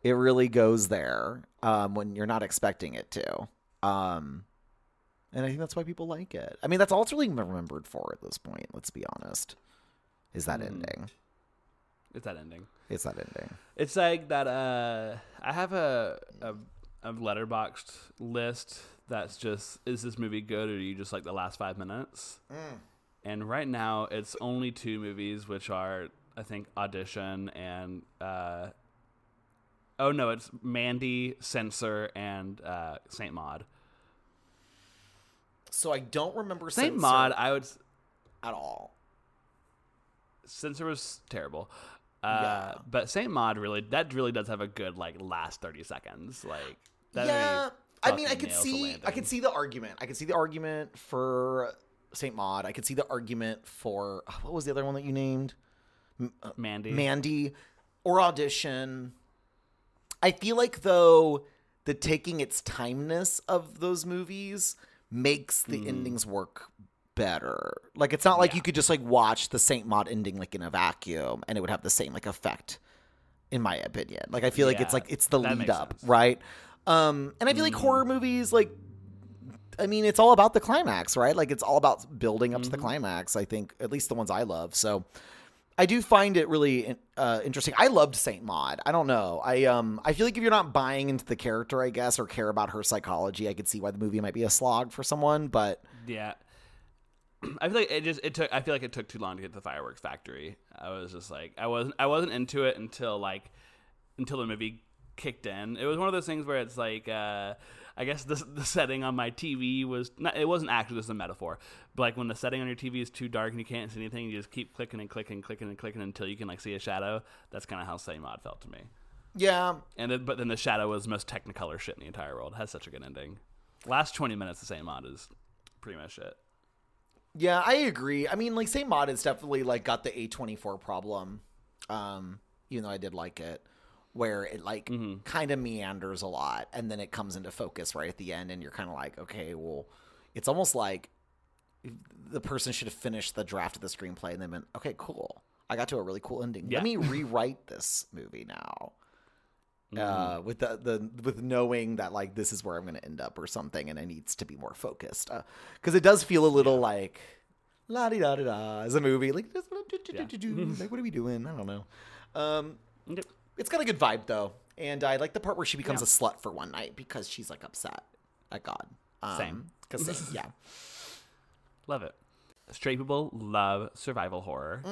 it really goes there um, when you're not expecting it to. Um, and I think that's why people like it. I mean, that's all it's really remembered for at this point. Let's be honest. Is that Mm. ending? It's that ending. It's that ending. It's like that. Uh, I have a a, a Letterboxd list that's just is this movie good or do you just like the last five minutes? And right now it's only two movies, which are I think Audition and uh, oh no, it's Mandy, Censor, and uh, Saint Maud. So I don't remember Censor Maud, I would. at all. Censor was terrible. Uh, Yeah. But Saint Maud really that really does have a good like last thirty seconds. Like that yeah, I mean, I could see, I could see the argument. I could see the argument for Saint Maud. I could see the argument for what was the other one that you named? M- uh, Mandy. Mandy or audition. I feel like though the taking its timeness of those movies makes the endings work better. Like it's not like Yeah. you could just like watch the Saint Maud ending like in a vacuum and it would have the same like effect in my opinion. Like I feel like it's like it's the lead up, sense. Mm. right? Um and I feel like horror movies like I mean, it's all about the climax, right? Like it's all about building up to Mm-hmm. the climax. I think at least the ones I love. So I do find it really uh, interesting. I loved Saint Maud. I don't know. I um I feel like if you're not buying into the character, I guess, or care about her psychology, I could see why the movie might be a slog for someone. But Yeah. <clears throat> I feel like it just it took I feel like it took too long to get to the fireworks factory. I was just like I wasn't I wasn't into it until like until the movie kicked in. It was one of those things where it's like uh I guess the the setting on my TV was not it wasn't actually just a metaphor. But like when the setting on your TV is too dark and you can't see anything, you just keep clicking and clicking and clicking and clicking until you can like see a shadow. That's kind of how Saint Maud felt to me. yeah, And then, but then the shadow was the most technicolor shit in the entire world. It has such a good ending. Last twenty minutes, the Saint Maud is pretty much it. Yeah, I agree. I mean, like, Saint Maud is definitely like got the A24 problem. Um, even though I did like it, where it like Mm-hmm. kind of meanders a lot and then it comes into focus right at the end, and you're kind of like, okay, well, it's almost like the person should have finished the draft of the screenplay and then been, okay, cool. I got to a really cool ending. Yeah. Let me <laughs> rewrite this movie now. Mm-hmm. Uh, with the, the with knowing that like this is where I'm going to end up or something, and it needs to be more focused because it does feel a little like la di da da da as a movie. Like, <laughs> Yeah. like what are we doing? I don't know. Um. It's got a good vibe though, and I like the part where she becomes Yeah. a slut for one night because she's like upset at God. Um, Same. 'cause same, <laughs> yeah. Love it. Straight people love survival horror.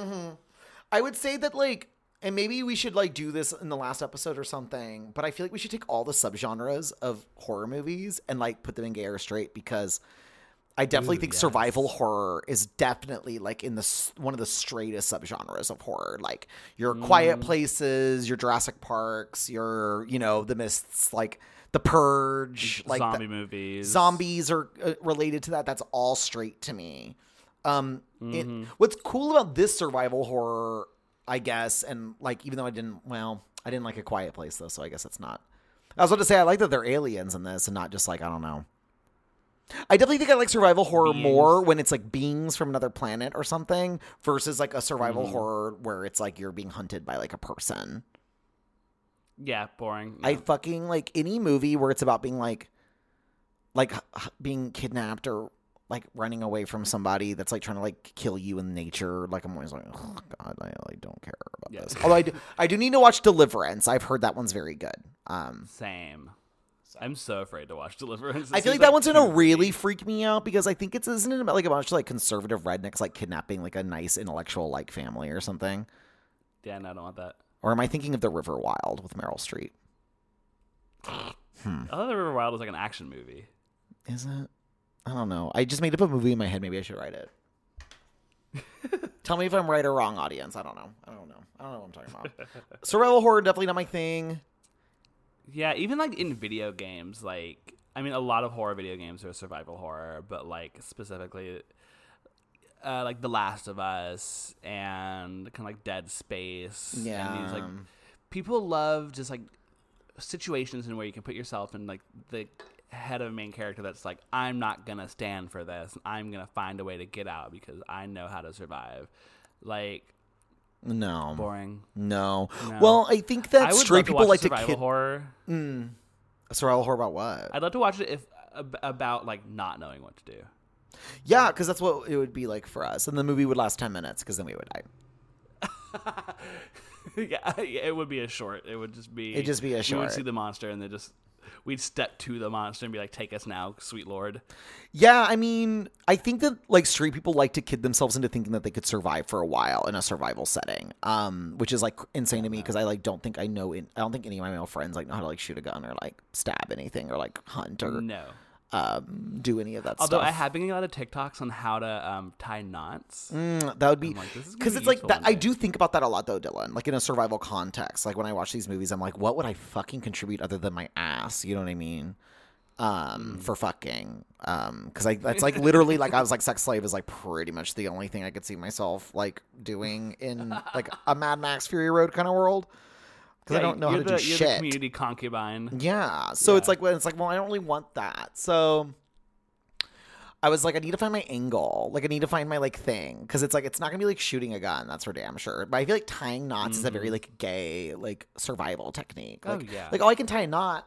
I would say that like, and maybe we should like do this in the last episode or something. But I feel like we should take all the subgenres of horror movies and like put them in gay or straight because I definitely Ooh, think yes. survival horror is definitely like in the one of the straightest subgenres of horror. Like your Quiet Places, your Jurassic Parks, your you know the Mists, like the Purge, like the- Zombie movies. zombies are uh, related to that. That's all straight to me. Um, Mm-hmm. what's cool about this survival horror, I guess, and like even though I didn't, well, I didn't like a Quiet Place though, so I guess it's not. I was about to say I like that they're aliens in this and not just like I don't know. I definitely think I like survival horror Beings. more when it's like beings from another planet or something versus like a survival Mm-hmm. horror where it's like you're being hunted by like a person. Yeah, boring. I fucking like any movie where it's about being like, like being kidnapped or like running away from somebody that's like trying to like kill you in nature. Like I'm always like, oh god, I like don't care about Yeah. this. Although I do, I do need to watch Deliverance. I've heard that one's very good. Um, Same. I'm so afraid to watch <laughs> Deliverance. I feel like that one's gonna <laughs> really freak me out because I think it's isn't it about like a bunch of like conservative rednecks like kidnapping like a nice intellectual like family or something. Yeah, no, I don't want that. Or am I thinking of The River Wild with Meryl Streep? Hmm. I thought The River Wild was like an action movie. Is it? I don't know. I just made up a movie in my head. Maybe I should write it. <laughs> Tell me if I'm right or wrong, audience. I don't know. I don't know. I don't know what I'm talking about. Survival horror definitely not my thing. Yeah, even like in video games, like I mean, a lot of horror video games are survival horror, but like specifically, uh, like The Last of Us and kind of like Dead Space. and Yeah. these, like people love just like situations in where you can put yourself in like the head of a main character that's like, I'm not gonna stand for this. I'm gonna find a way to get out because I know how to survive. Like no. boring. No. No. Well, I think I that would straight people like to survival kid. horror. Mm. A survival horror about what? I'd love to watch it if about like not knowing what to do. yeah, because that's what it would be like for us. And the movie would last 10 minutes because then we would die. <laughs> yeah, it would be a short. It would just be. It'd just be a short. You would see the monster, and they just we'd step to the monster and be like, "Take us now, sweet lord." Yeah, I mean, I think that like straight people like to kid themselves into thinking that they could survive for a while in a survival setting, um, which is like insane to me because I like don't think I know. In, I don't think any of my male friends like know how to like shoot a gun or like stab anything or like hunt or No. Um, do any of that stuff. Although stuff. I have been getting a lot of TikToks on how to um, tie knots. Mm, that would be I'm like, this is gonna because it's like that. I do think about that a lot though, Dylan. Like in a survival context, like when I watch these movies, I'm like, what would I fucking contribute other than my ass? You know what I mean? Mm. Um, for fucking, um, because I that's like literally like I was like sex slave is like pretty much the only thing I could see myself like doing in like a Mad Max Fury Road kind of world. Because I don't know how to the, do you're shit. The community concubine. Yeah. So it's like when it's like, well, I don't really want that. So I was like, I need to find my angle. Like I need to find my like thing. Cause it's like it's not gonna be like shooting a gun, that's for damn sure. But I feel like tying knots is a very like gay, like survival technique. Mm-hmm. Oh, Like, yeah. like oh I can tie a knot.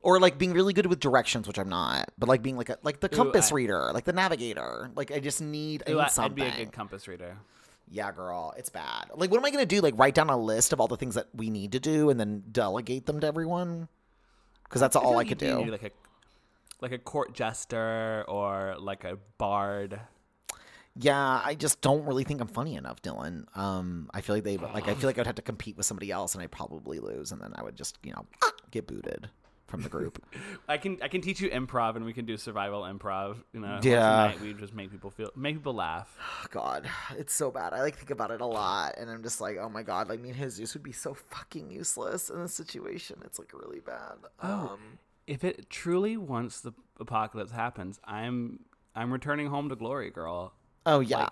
Or like being really good with directions, which I'm not, but like being like a like the compass I- reader, like the navigator. Like I just need, I Ooh, need I- I'd be a good compass reader. Yeah, girl, it's bad. Like, what am I gonna do? Like, write down a list of all the things that we need to do and then delegate them to everyone? Because that's feel all I could do. Like a like a court jester or like a bard. Yeah, I just don't really think I'm funny enough, Dylan. Um, I feel like they like I feel like I'd have to compete with somebody else, and I'd probably lose, and then I would just you know get booted from the group. <laughs> I can I can teach you improv and we can do survival improv. You know, Yeah. night we just make people feel make people laugh. <sighs> God, it's so bad. I like think about it a lot, and I'm just like, oh my god, like me and Jesus would be so fucking useless in this situation. It's like really bad. Oh. Um, If it truly once the apocalypse happens, I'm I'm returning home to glory, girl. oh yeah,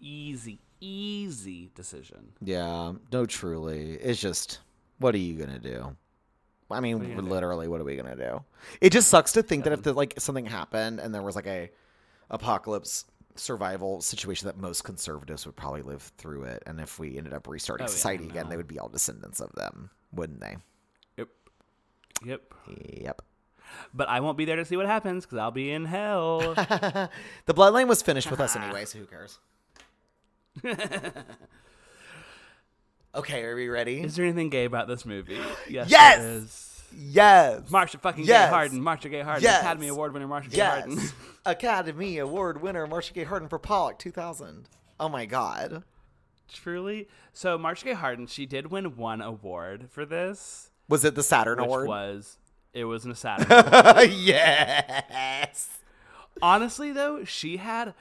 Easy, easy decision. yeah. No, truly, it's just what are you gonna do? I mean, What are do? literally, what are we gonna do? It just sucks to think that if the, like something happened and there was like a apocalypse survival situation that most conservatives would probably live through it, and if we ended up restarting Oh, yeah, society again, they would be all descendants of them, wouldn't they? Yep. Yep. Yep. But I won't be there to see what happens because I'll be in hell. <laughs> the bloodline was finished with us <laughs> anyway, so who cares? <laughs> okay, are we ready? is there anything gay about this movie? Yes. <gasps> Yes! there is. yes. Marcia fucking Yes. Gay Harden. Marcia Gay Harden. Yes. Academy Award winner Marcia Gay yes. Harden. <laughs> Academy Award winner Marcia Gay Harden for Pollock 2000. Oh my god. Truly. So Marcia Gay Harden, she did win one award for this, Was it the Saturn Award? was it was an Saturn. <laughs> yes. Honestly, though, she had.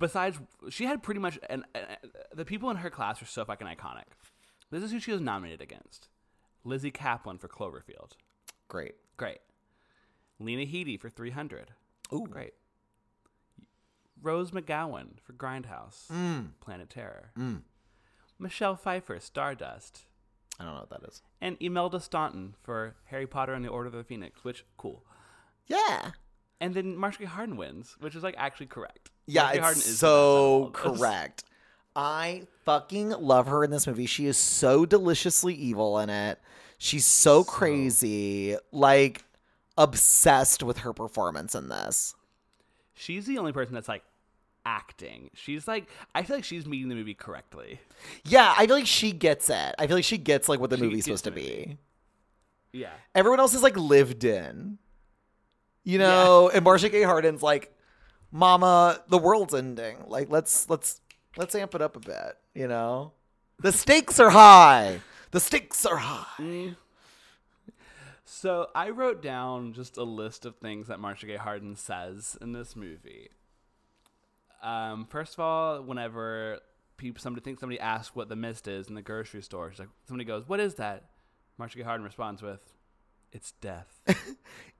Besides, she had pretty much, and the people in her class were so fucking iconic. This is who she was nominated against: Lizzy Caplan for Cloverfield. Great. Great. Lena Headey for 300. Ooh. Great. Rose McGowan for Grindhouse. Mm. Planet Terror. Mm. Michelle Pfeiffer, Stardust. I don't know what that is. And Imelda Staunton for Harry Potter and the Order of the Phoenix, which, cool. Yeah. And then Marcia Harden wins, which is like actually correct. Yeah, Marcia Gay Harden is so best out of all of this. correct. I fucking love her in this movie. She is so deliciously evil in it. She's so, crazy, like obsessed with her performance in this. She's the only person that's like acting. She's like, I feel like she's meeting the movie correctly. Yeah, I feel like she gets it. I feel like she gets like what the She movie's supposed to movie. be. Yeah. Everyone else is like lived in, you know. And Marcia Gay Harden's like, "Mama, the world's ending. Like, let's let's let's amp it up a bit. You know, the stakes are high. The stakes are high." Mm. So I wrote down just a list of things that Marcia Gay Harden says in this movie. Um, first of all, whenever people somebody thinks somebody asks what the mist is in the grocery store, she's like somebody goes, "What is that?" Marcia Gay Harden responds with, "It's death." <laughs>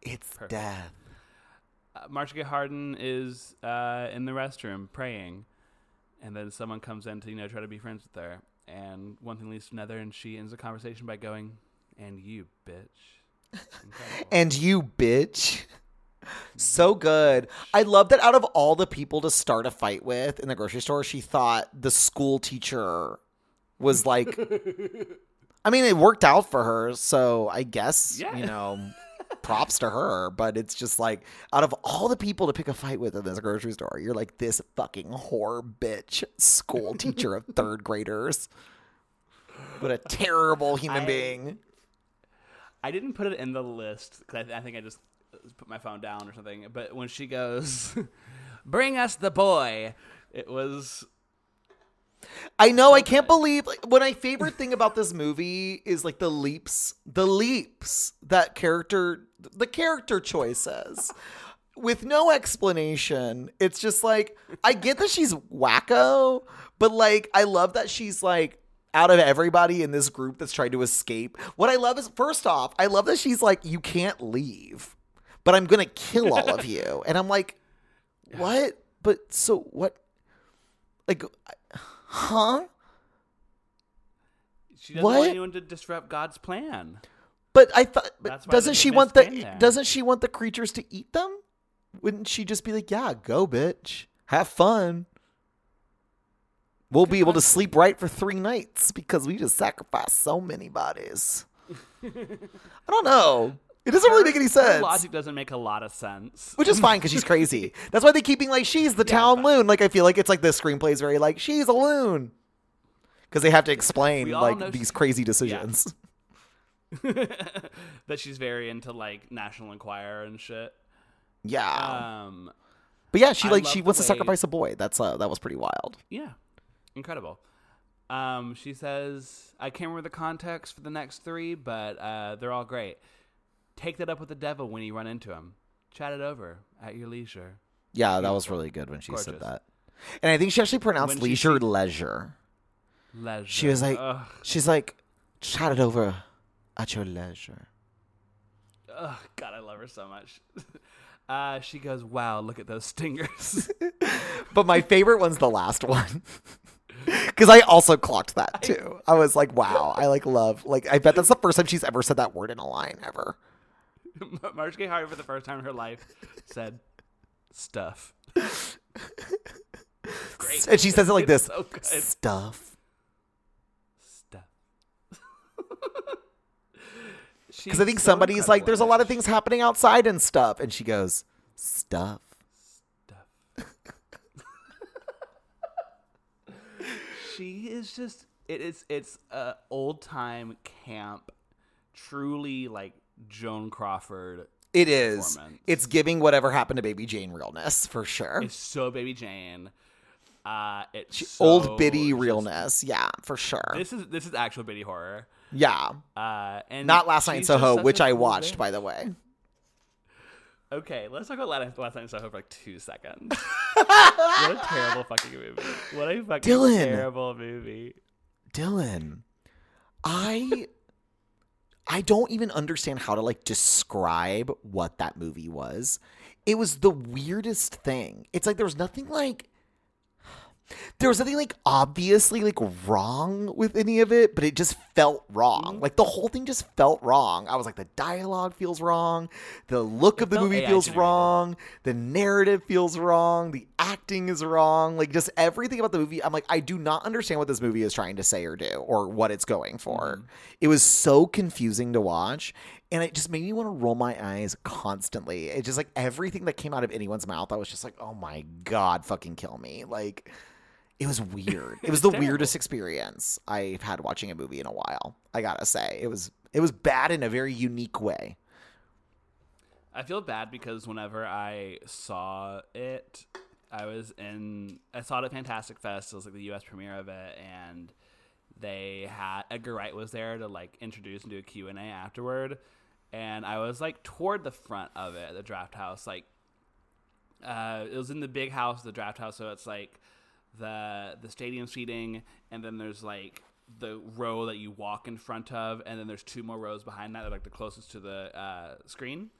It's Perfect. death. uh, Marcia Gay Harden is uh, in the restroom praying, and then someone comes in to you know try to be friends with her, and one thing leads to another, and she ends the conversation by going, "And you, bitch." <laughs> And you, bitch. So good. I love that out of all the people to start a fight with in the grocery store, she thought the school teacher was like. <laughs> I mean, it worked out for her, so I guess, Yeah. you know, <laughs> props to her. But it's just like, out of all the people to pick a fight with in this grocery store, you're like this fucking whore bitch school teacher of <laughs> third graders. What a terrible human I- being. I didn't put it in the list because I, I think I just put my phone down or something. But when she goes, <laughs> "Bring us the boy," it was I know. I can't believe like, what my favorite thing about this movie is like the leaps, the leaps that character, the character choices, with no explanation. It's just like I get that she's wacko, but like I love that she's like out of everybody in this group that's trying to escape. What I love is first off, I love that she's like, you can't leave, but I'm gonna kill all of <laughs> you, and I'm like, what? But so what? Like, huh? she doesn't What? want anyone to disrupt God's plan. But I thought, but That's why doesn't she want the? Doesn't she want the creatures to eat them? Wouldn't she just be like, "Yeah, go, bitch, have fun. We'll be able to sleep right for three nights because we just sacrificed so many bodies." <laughs> I don't know. It doesn't really make any Her sense. logic doesn't make a lot of sense. Which is fine because she's crazy. <laughs> That's why they keep being like, she's the Yeah, town loon. Like, I feel like it's like this screenplay is very like, she's a loon. Because they have to explain like these she- crazy decisions. <laughs> that she's very into like National Enquirer and shit. Yeah. Um, but yeah, she I like she wants to sacrifice a boy. That's uh that was pretty wild. yeah, incredible. Um, she says, I can't remember the context for the next three, but uh, they're all great. Take that up with the devil when you run into him. Chat it over at your leisure. Yeah, that was really good when she said that. And I think she actually pronounced When she leisure leisure. Leisure. She was like, ugh, she's like, chat it over at your leisure. ugh, God, I love her so much. <laughs> Uh, she goes, wow, look at those stingers. <laughs> But my favorite one's the last one. <laughs> Because I also clocked that too. I was like, wow, I like love. Like, I bet that's the first time she's ever said that word in a line ever. <laughs> Marge Gay Harvey, for the first time in her life, said stuff. Great. And she says it like this So stuff. Stuff. <laughs> Because I think somebody's like, there's a lot of things happening outside and stuff. And she goes, stuff. Stuff. she is just it is it's a old time camp, truly like Joan Crawford. It is. It's giving whatever happened to Baby Jane realness for sure. It's so Baby Jane. Uh, it's She- so Old biddy just- realness. Yeah, for sure. This is this is actual Biddy horror. yeah. Uh, and Not Last Night in Soho, which I watched, by the way. Okay, let's talk about Last Last Night in Soho for like two seconds. <laughs> what a terrible fucking movie! What a fucking Dylan. terrible movie. Dylan, I I don't even understand how to like describe what that movie was. It was the weirdest thing. It's like there was nothing like there was nothing like obviously like wrong with any of it, but it just felt wrong. Mm-hmm. Like the whole thing just felt wrong. I was like, the dialogue feels wrong, the look of the movie AI feels generated. wrong, the narrative feels wrong, the acting is wrong, like just everything about the movie. I'm like, I do not understand what this movie is trying to say or do or what it's going for. Mm-hmm. It was so confusing to watch. And it just made me want to roll my eyes constantly. It just like everything that came out of anyone's mouth, I was just like, oh my God, fucking kill me. Like, it was weird. <laughs> It was the terrible. weirdest experience I've had watching a movie in a while. I gotta say, it was it was bad in a very unique way. I feel bad because whenever I saw it, I was in. I saw it at Fantastic Fest. It was like the U.S. premiere of it, and they had Edgar Wright was there to like introduce and do a Q and A afterward, and I was like toward the front of it, the Drafthouse. Like, uh, it was in the big house, the Drafthouse, so it's like the the stadium seating, and then there's like the row that you walk in front of, and then there's two more rows behind that, that are like the closest to the uh, screen.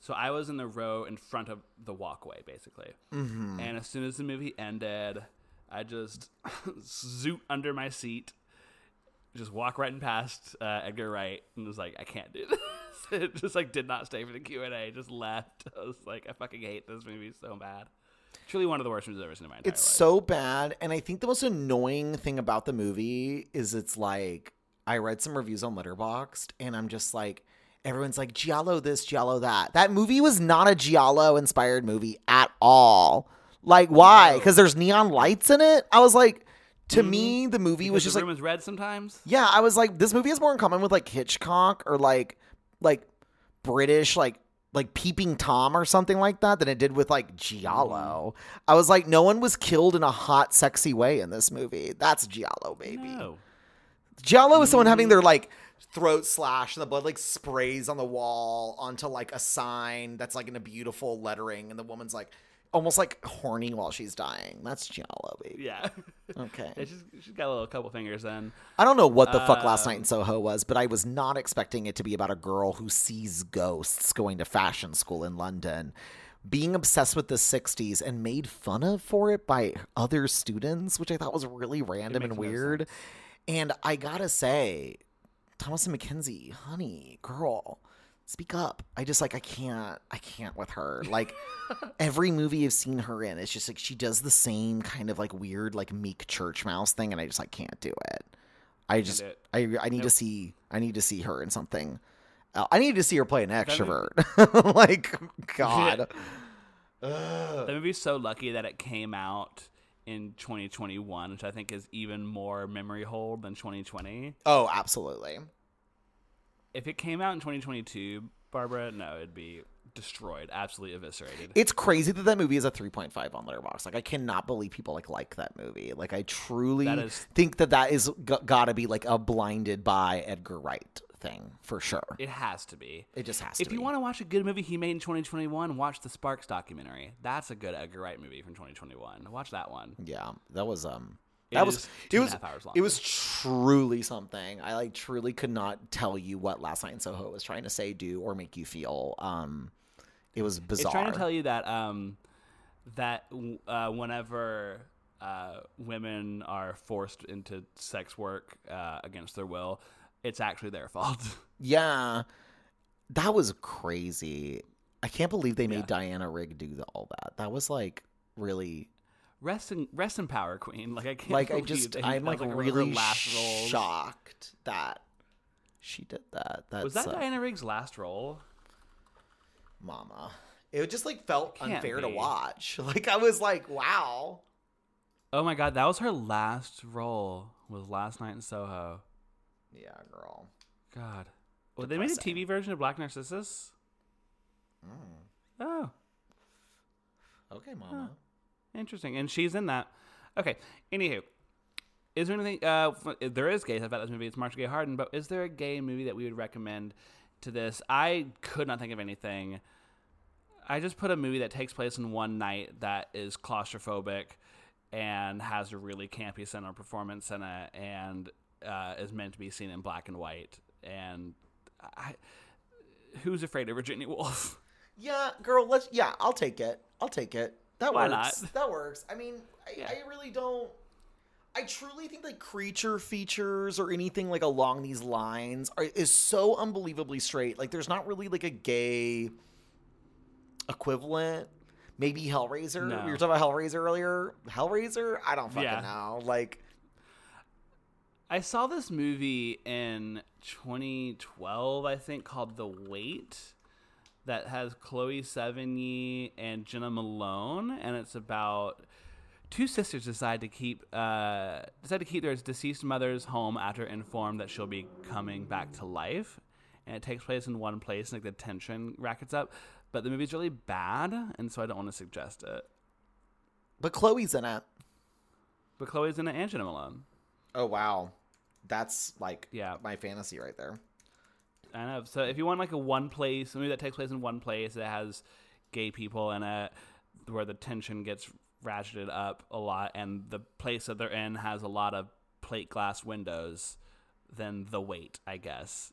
So I was in the row in front of the walkway, basically. Mm-hmm. And as soon as the movie ended, I just <laughs> zoot under my seat, just walk right and past uh, Edgar Wright, and was like, I can't do <laughs> this. <laughs> it just like did not stay for the Q and A. Just left. I was like, I fucking hate this movie so bad. Truly one of the worst movies I've ever seen in my entire It's life. so bad, and I think the most annoying thing about the movie is it's like I read some reviews on Letterboxd, and I'm just like, everyone's like Giallo this, Giallo that. That movie was not a Giallo inspired movie at all. Like, why? Because there's neon lights in it. I was like, to mm-hmm. me, the movie was just the like, room is red sometimes. yeah, I was like, this movie has more in common with like Hitchcock or like, like British, like like peeping tom or something like that than it did with like giallo. Mm. I was like no one was killed in a hot sexy way in this movie. That's giallo baby. No. giallo is someone having their mm. like throat slashed and the blood like sprays on the wall onto like a sign that's like in a beautiful lettering and the woman's like almost like horny while she's dying that's giallo baby Yeah. <laughs> okay it's just, she's got a little couple fingers in. I don't know what the fuck last night in Um, Soho was, but I was not expecting it to be about a girl who sees ghosts going to fashion school in London, being obsessed with the 60s and made fun of for it by other students, which I thought was really random and makes no weird. And I gotta say, Thomasin McKenzie, honey, girl, speak up. I just like I can't I can't with her. Like every movie I've seen her in, it's just like she does the same kind of like weird like meek church mouse thing and I just like can't do it. I just it. I I need to see I need to see her in something else. I need to see her play an movie- extrovert. <laughs> <laughs> like, God. The movie's so lucky that it came out in 2021, which I think is even more memory hold than 2020. Oh, absolutely. If it came out in 2022, Barbara, no, it'd be destroyed, absolutely eviscerated. It's crazy that that movie is a 3.5 on Letterboxd. Like I cannot believe people like like that movie. Like I truly That is- think that that is g- got to be like a blinded by Edgar Wright thing for sure. It has to be. It just has to be. If you want to watch a good movie he made in 2021, watch the Sparks documentary. That's a good Edgar Wright movie from 2021. Watch that one. Yeah, that was um It that was it was a half hours long. it was truly something. I like truly could not tell you what Last Night in Soho was trying to say, do, or make you feel. Um, it was bizarre. It's trying to tell you that um, that uh, whenever uh, women are forced into sex work uh, against their will, it's actually their fault. <laughs> yeah, that was crazy. I can't believe they made Yeah. Diana Rigg do the, all that. That was like really rest in rest in power, Queen. Like I can't. like I believe just I'm like, her really last shocked that she did that. That's Was that uh, Diana Rigg's last role? Mama? It just like felt unfair to watch. <laughs> Like I was like, wow. Oh my god, that was her last role. Was last night in Soho. Yeah, girl. God. Well, they made a TV version of Black Narcissus. Oh, Okay, mama. Interesting. And she's in that. Okay. Anywho, is there anything? Uh, there is gay stuff about this movie. It's Marcia Gay Harden, but is there a gay movie that we would recommend to this? I could not think of anything. I just put a movie that takes place in one night that is claustrophobic and has a really campy center performance in it and uh, is meant to be seen in black and white. And I, who's afraid of Virginia Woolf? Yeah, girl. Let's. Yeah, I'll take it. I'll take it. That Why works. not? That works. I mean, I, Yeah. I really don't. I truly think like creature features or anything like along these lines are, is so unbelievably straight. Like, there's not really like a gay equivalent. Maybe Hellraiser. No. We were talking about Hellraiser earlier. Hellraiser. I don't fucking Yeah. know. Like, I saw this movie in 2012, I think, called The Wait, that has Chloe Sevigny and Jena Malone, and it's about two sisters decide to keep uh, decide to keep their deceased mother's home after informed that she'll be coming back to life, and it takes place in one place, and like the tension rackets up. But the movie's really bad, and so I don't want to suggest it. but Chloe's in it. But Chloe's in it and Jena Malone. Oh wow, that's like Yeah. my fantasy right there. I know. So if you want like a one place a movie that takes place in one place that has gay people in it, where the tension gets ratcheted up a lot, and the place that they're in has a lot of plate glass windows, then The Wait, I guess.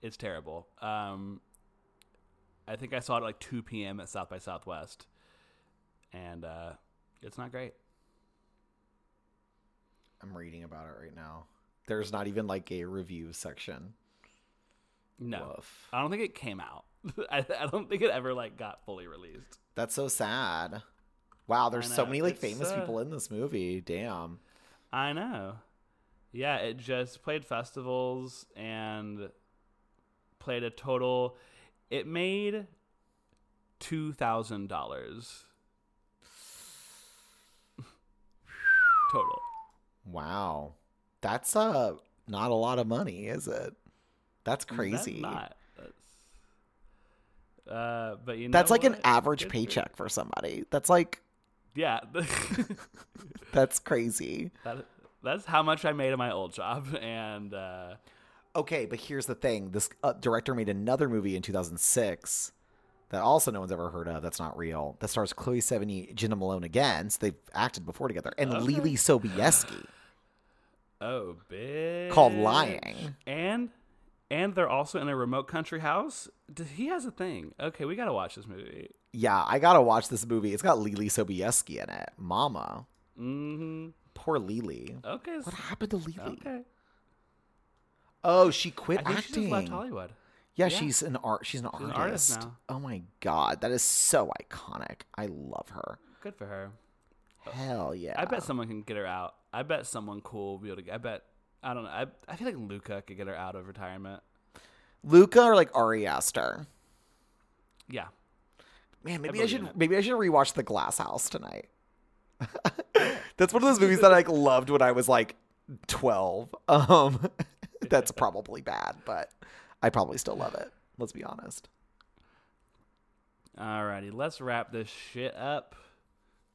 It's terrible. Um, I think I saw it at like 2 p.m. at South by Southwest, and uh, it's not great. I'm reading about it right now. There's not even like a review section. No, Woof. I don't think it came out. <laughs> I, I don't think it ever like got fully released. That's so sad. Wow, there's so many like It's, famous uh, people in this movie. Damn. I know. Yeah, it just played festivals and played a total. It made two thousand dollars <sighs> total. Wow. That's uh not a lot of money, is it? That's That's crazy. not. That's, uh, but you know That's like an average paycheck for somebody. That's like Yeah, <laughs> that's crazy. that, that's how much I made in my old job, <laughs> and uh, Okay, but here's the thing. This uh, director made another movie in 2006 that also no one's ever heard of. That's not real. That stars Chloe Sevigny, Jena Malone again. So they've acted before together, and Okay. Leelee Sobieski. Oh, big Called Lying. and and they're also in a remote country house. He has a thing. Okay, we gotta watch this movie. Yeah, I gotta watch this movie. It's got Leelee Sobieski in it. Mama, hmm poor Leelee. Okay. What happened to Leelee? Okay. Oh, she quit I think she acting. just left Hollywood. Yeah, Yeah. she's an art. She's an She's an artist. artist now. Oh my god, that is so iconic. I love her. Good for her. Hell yeah. I bet someone can get her out. I bet someone cool will be able to. Get I bet. I don't know. I, I feel like Luca could get her out of retirement. Luca or like Ari Aster. Yeah. Man, maybe I, believe should maybe I should rewatch The Glass House tonight. <laughs> That's one of those movies that I like loved when I was like 12. Um <laughs> that's <laughs> probably bad, but I probably still love it. Let's be honest. Alrighty, let's wrap this shit up.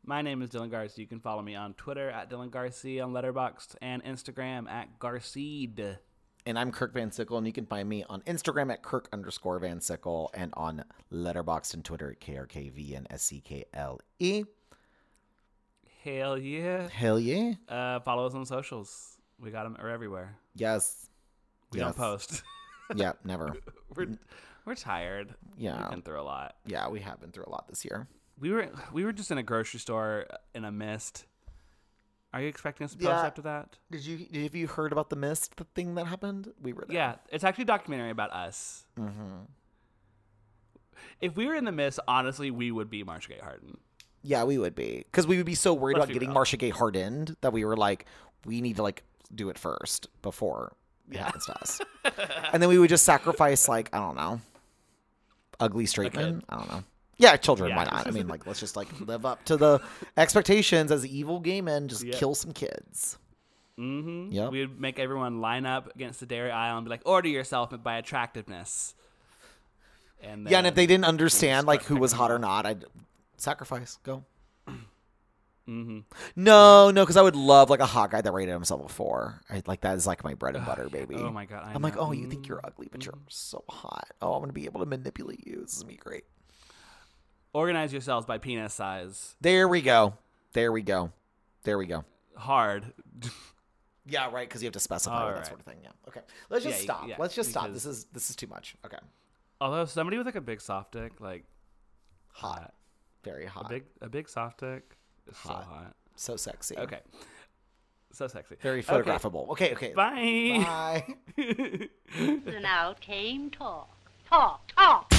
My name is Dylan Garcia. You can follow me on Twitter at Dylan Garcia, on Letterboxd, and Instagram at Garceed. And I'm Kirk Van Sickle, and you can find me on Instagram at Kirk underscore Van Sickle and on Letterboxd and Twitter at KRKV and S-C-K-L-E. Hell yeah. Hell yeah. Uh, follow us on socials. We got them are everywhere. Yes. We Yes. don't post. <laughs> Yeah, never. <laughs> we're we're tired. Yeah. We've been through a lot. Yeah, we have been through a lot this year. We were we were just in a grocery store in a mist. Are you expecting us to post Yeah. after that? Did you have you heard about the mist the thing that happened? We were there. Yeah, it's actually a documentary about us. Mm-hmm. If we were in the mist, honestly, we would be Marcia Gay Harden. Yeah, we would be because we would be so worried Let's about be getting real. Marcia Gay hardened that we were like, we need to like do it first before it Yeah. happens to us, <laughs> and then we would just sacrifice like I don't know, ugly straight men. I don't know. Yeah, children. Why not? I mean, like, let's just like <laughs> live up to the expectations as evil gay men. Just Yep. kill some kids. Mm-hmm. Yep. We would make everyone line up against the dairy aisle and be like, "Order yourself by attractiveness." And yeah, and if they didn't understand like who was hot or not, I'd sacrifice. Go. Mm-hmm. No, no, because I would love like a hot guy that rated himself before. I, like that is like my bread and butter, baby. Oh my god! I I'm like, oh, you think you're Mm. ugly, but you're so hot. Oh, I'm gonna be able to manipulate you. This is gonna be great. Organize yourselves by penis size. There we go. There we go. There we go. Hard. Yeah, right. Because you have to specify All that right. sort of thing. Yeah. Okay. Let's just Yeah, stop. yeah, Let's just stop. This is this is too much. Okay. Although somebody with like a big soft dick, like Hot. hot. Very a hot. big a big soft dick, is so Hot. hot. so sexy. Okay, so sexy. Very Okay. photographable. Okay. Okay. Bye. Bye. So <laughs> now came talk. Talk, talk.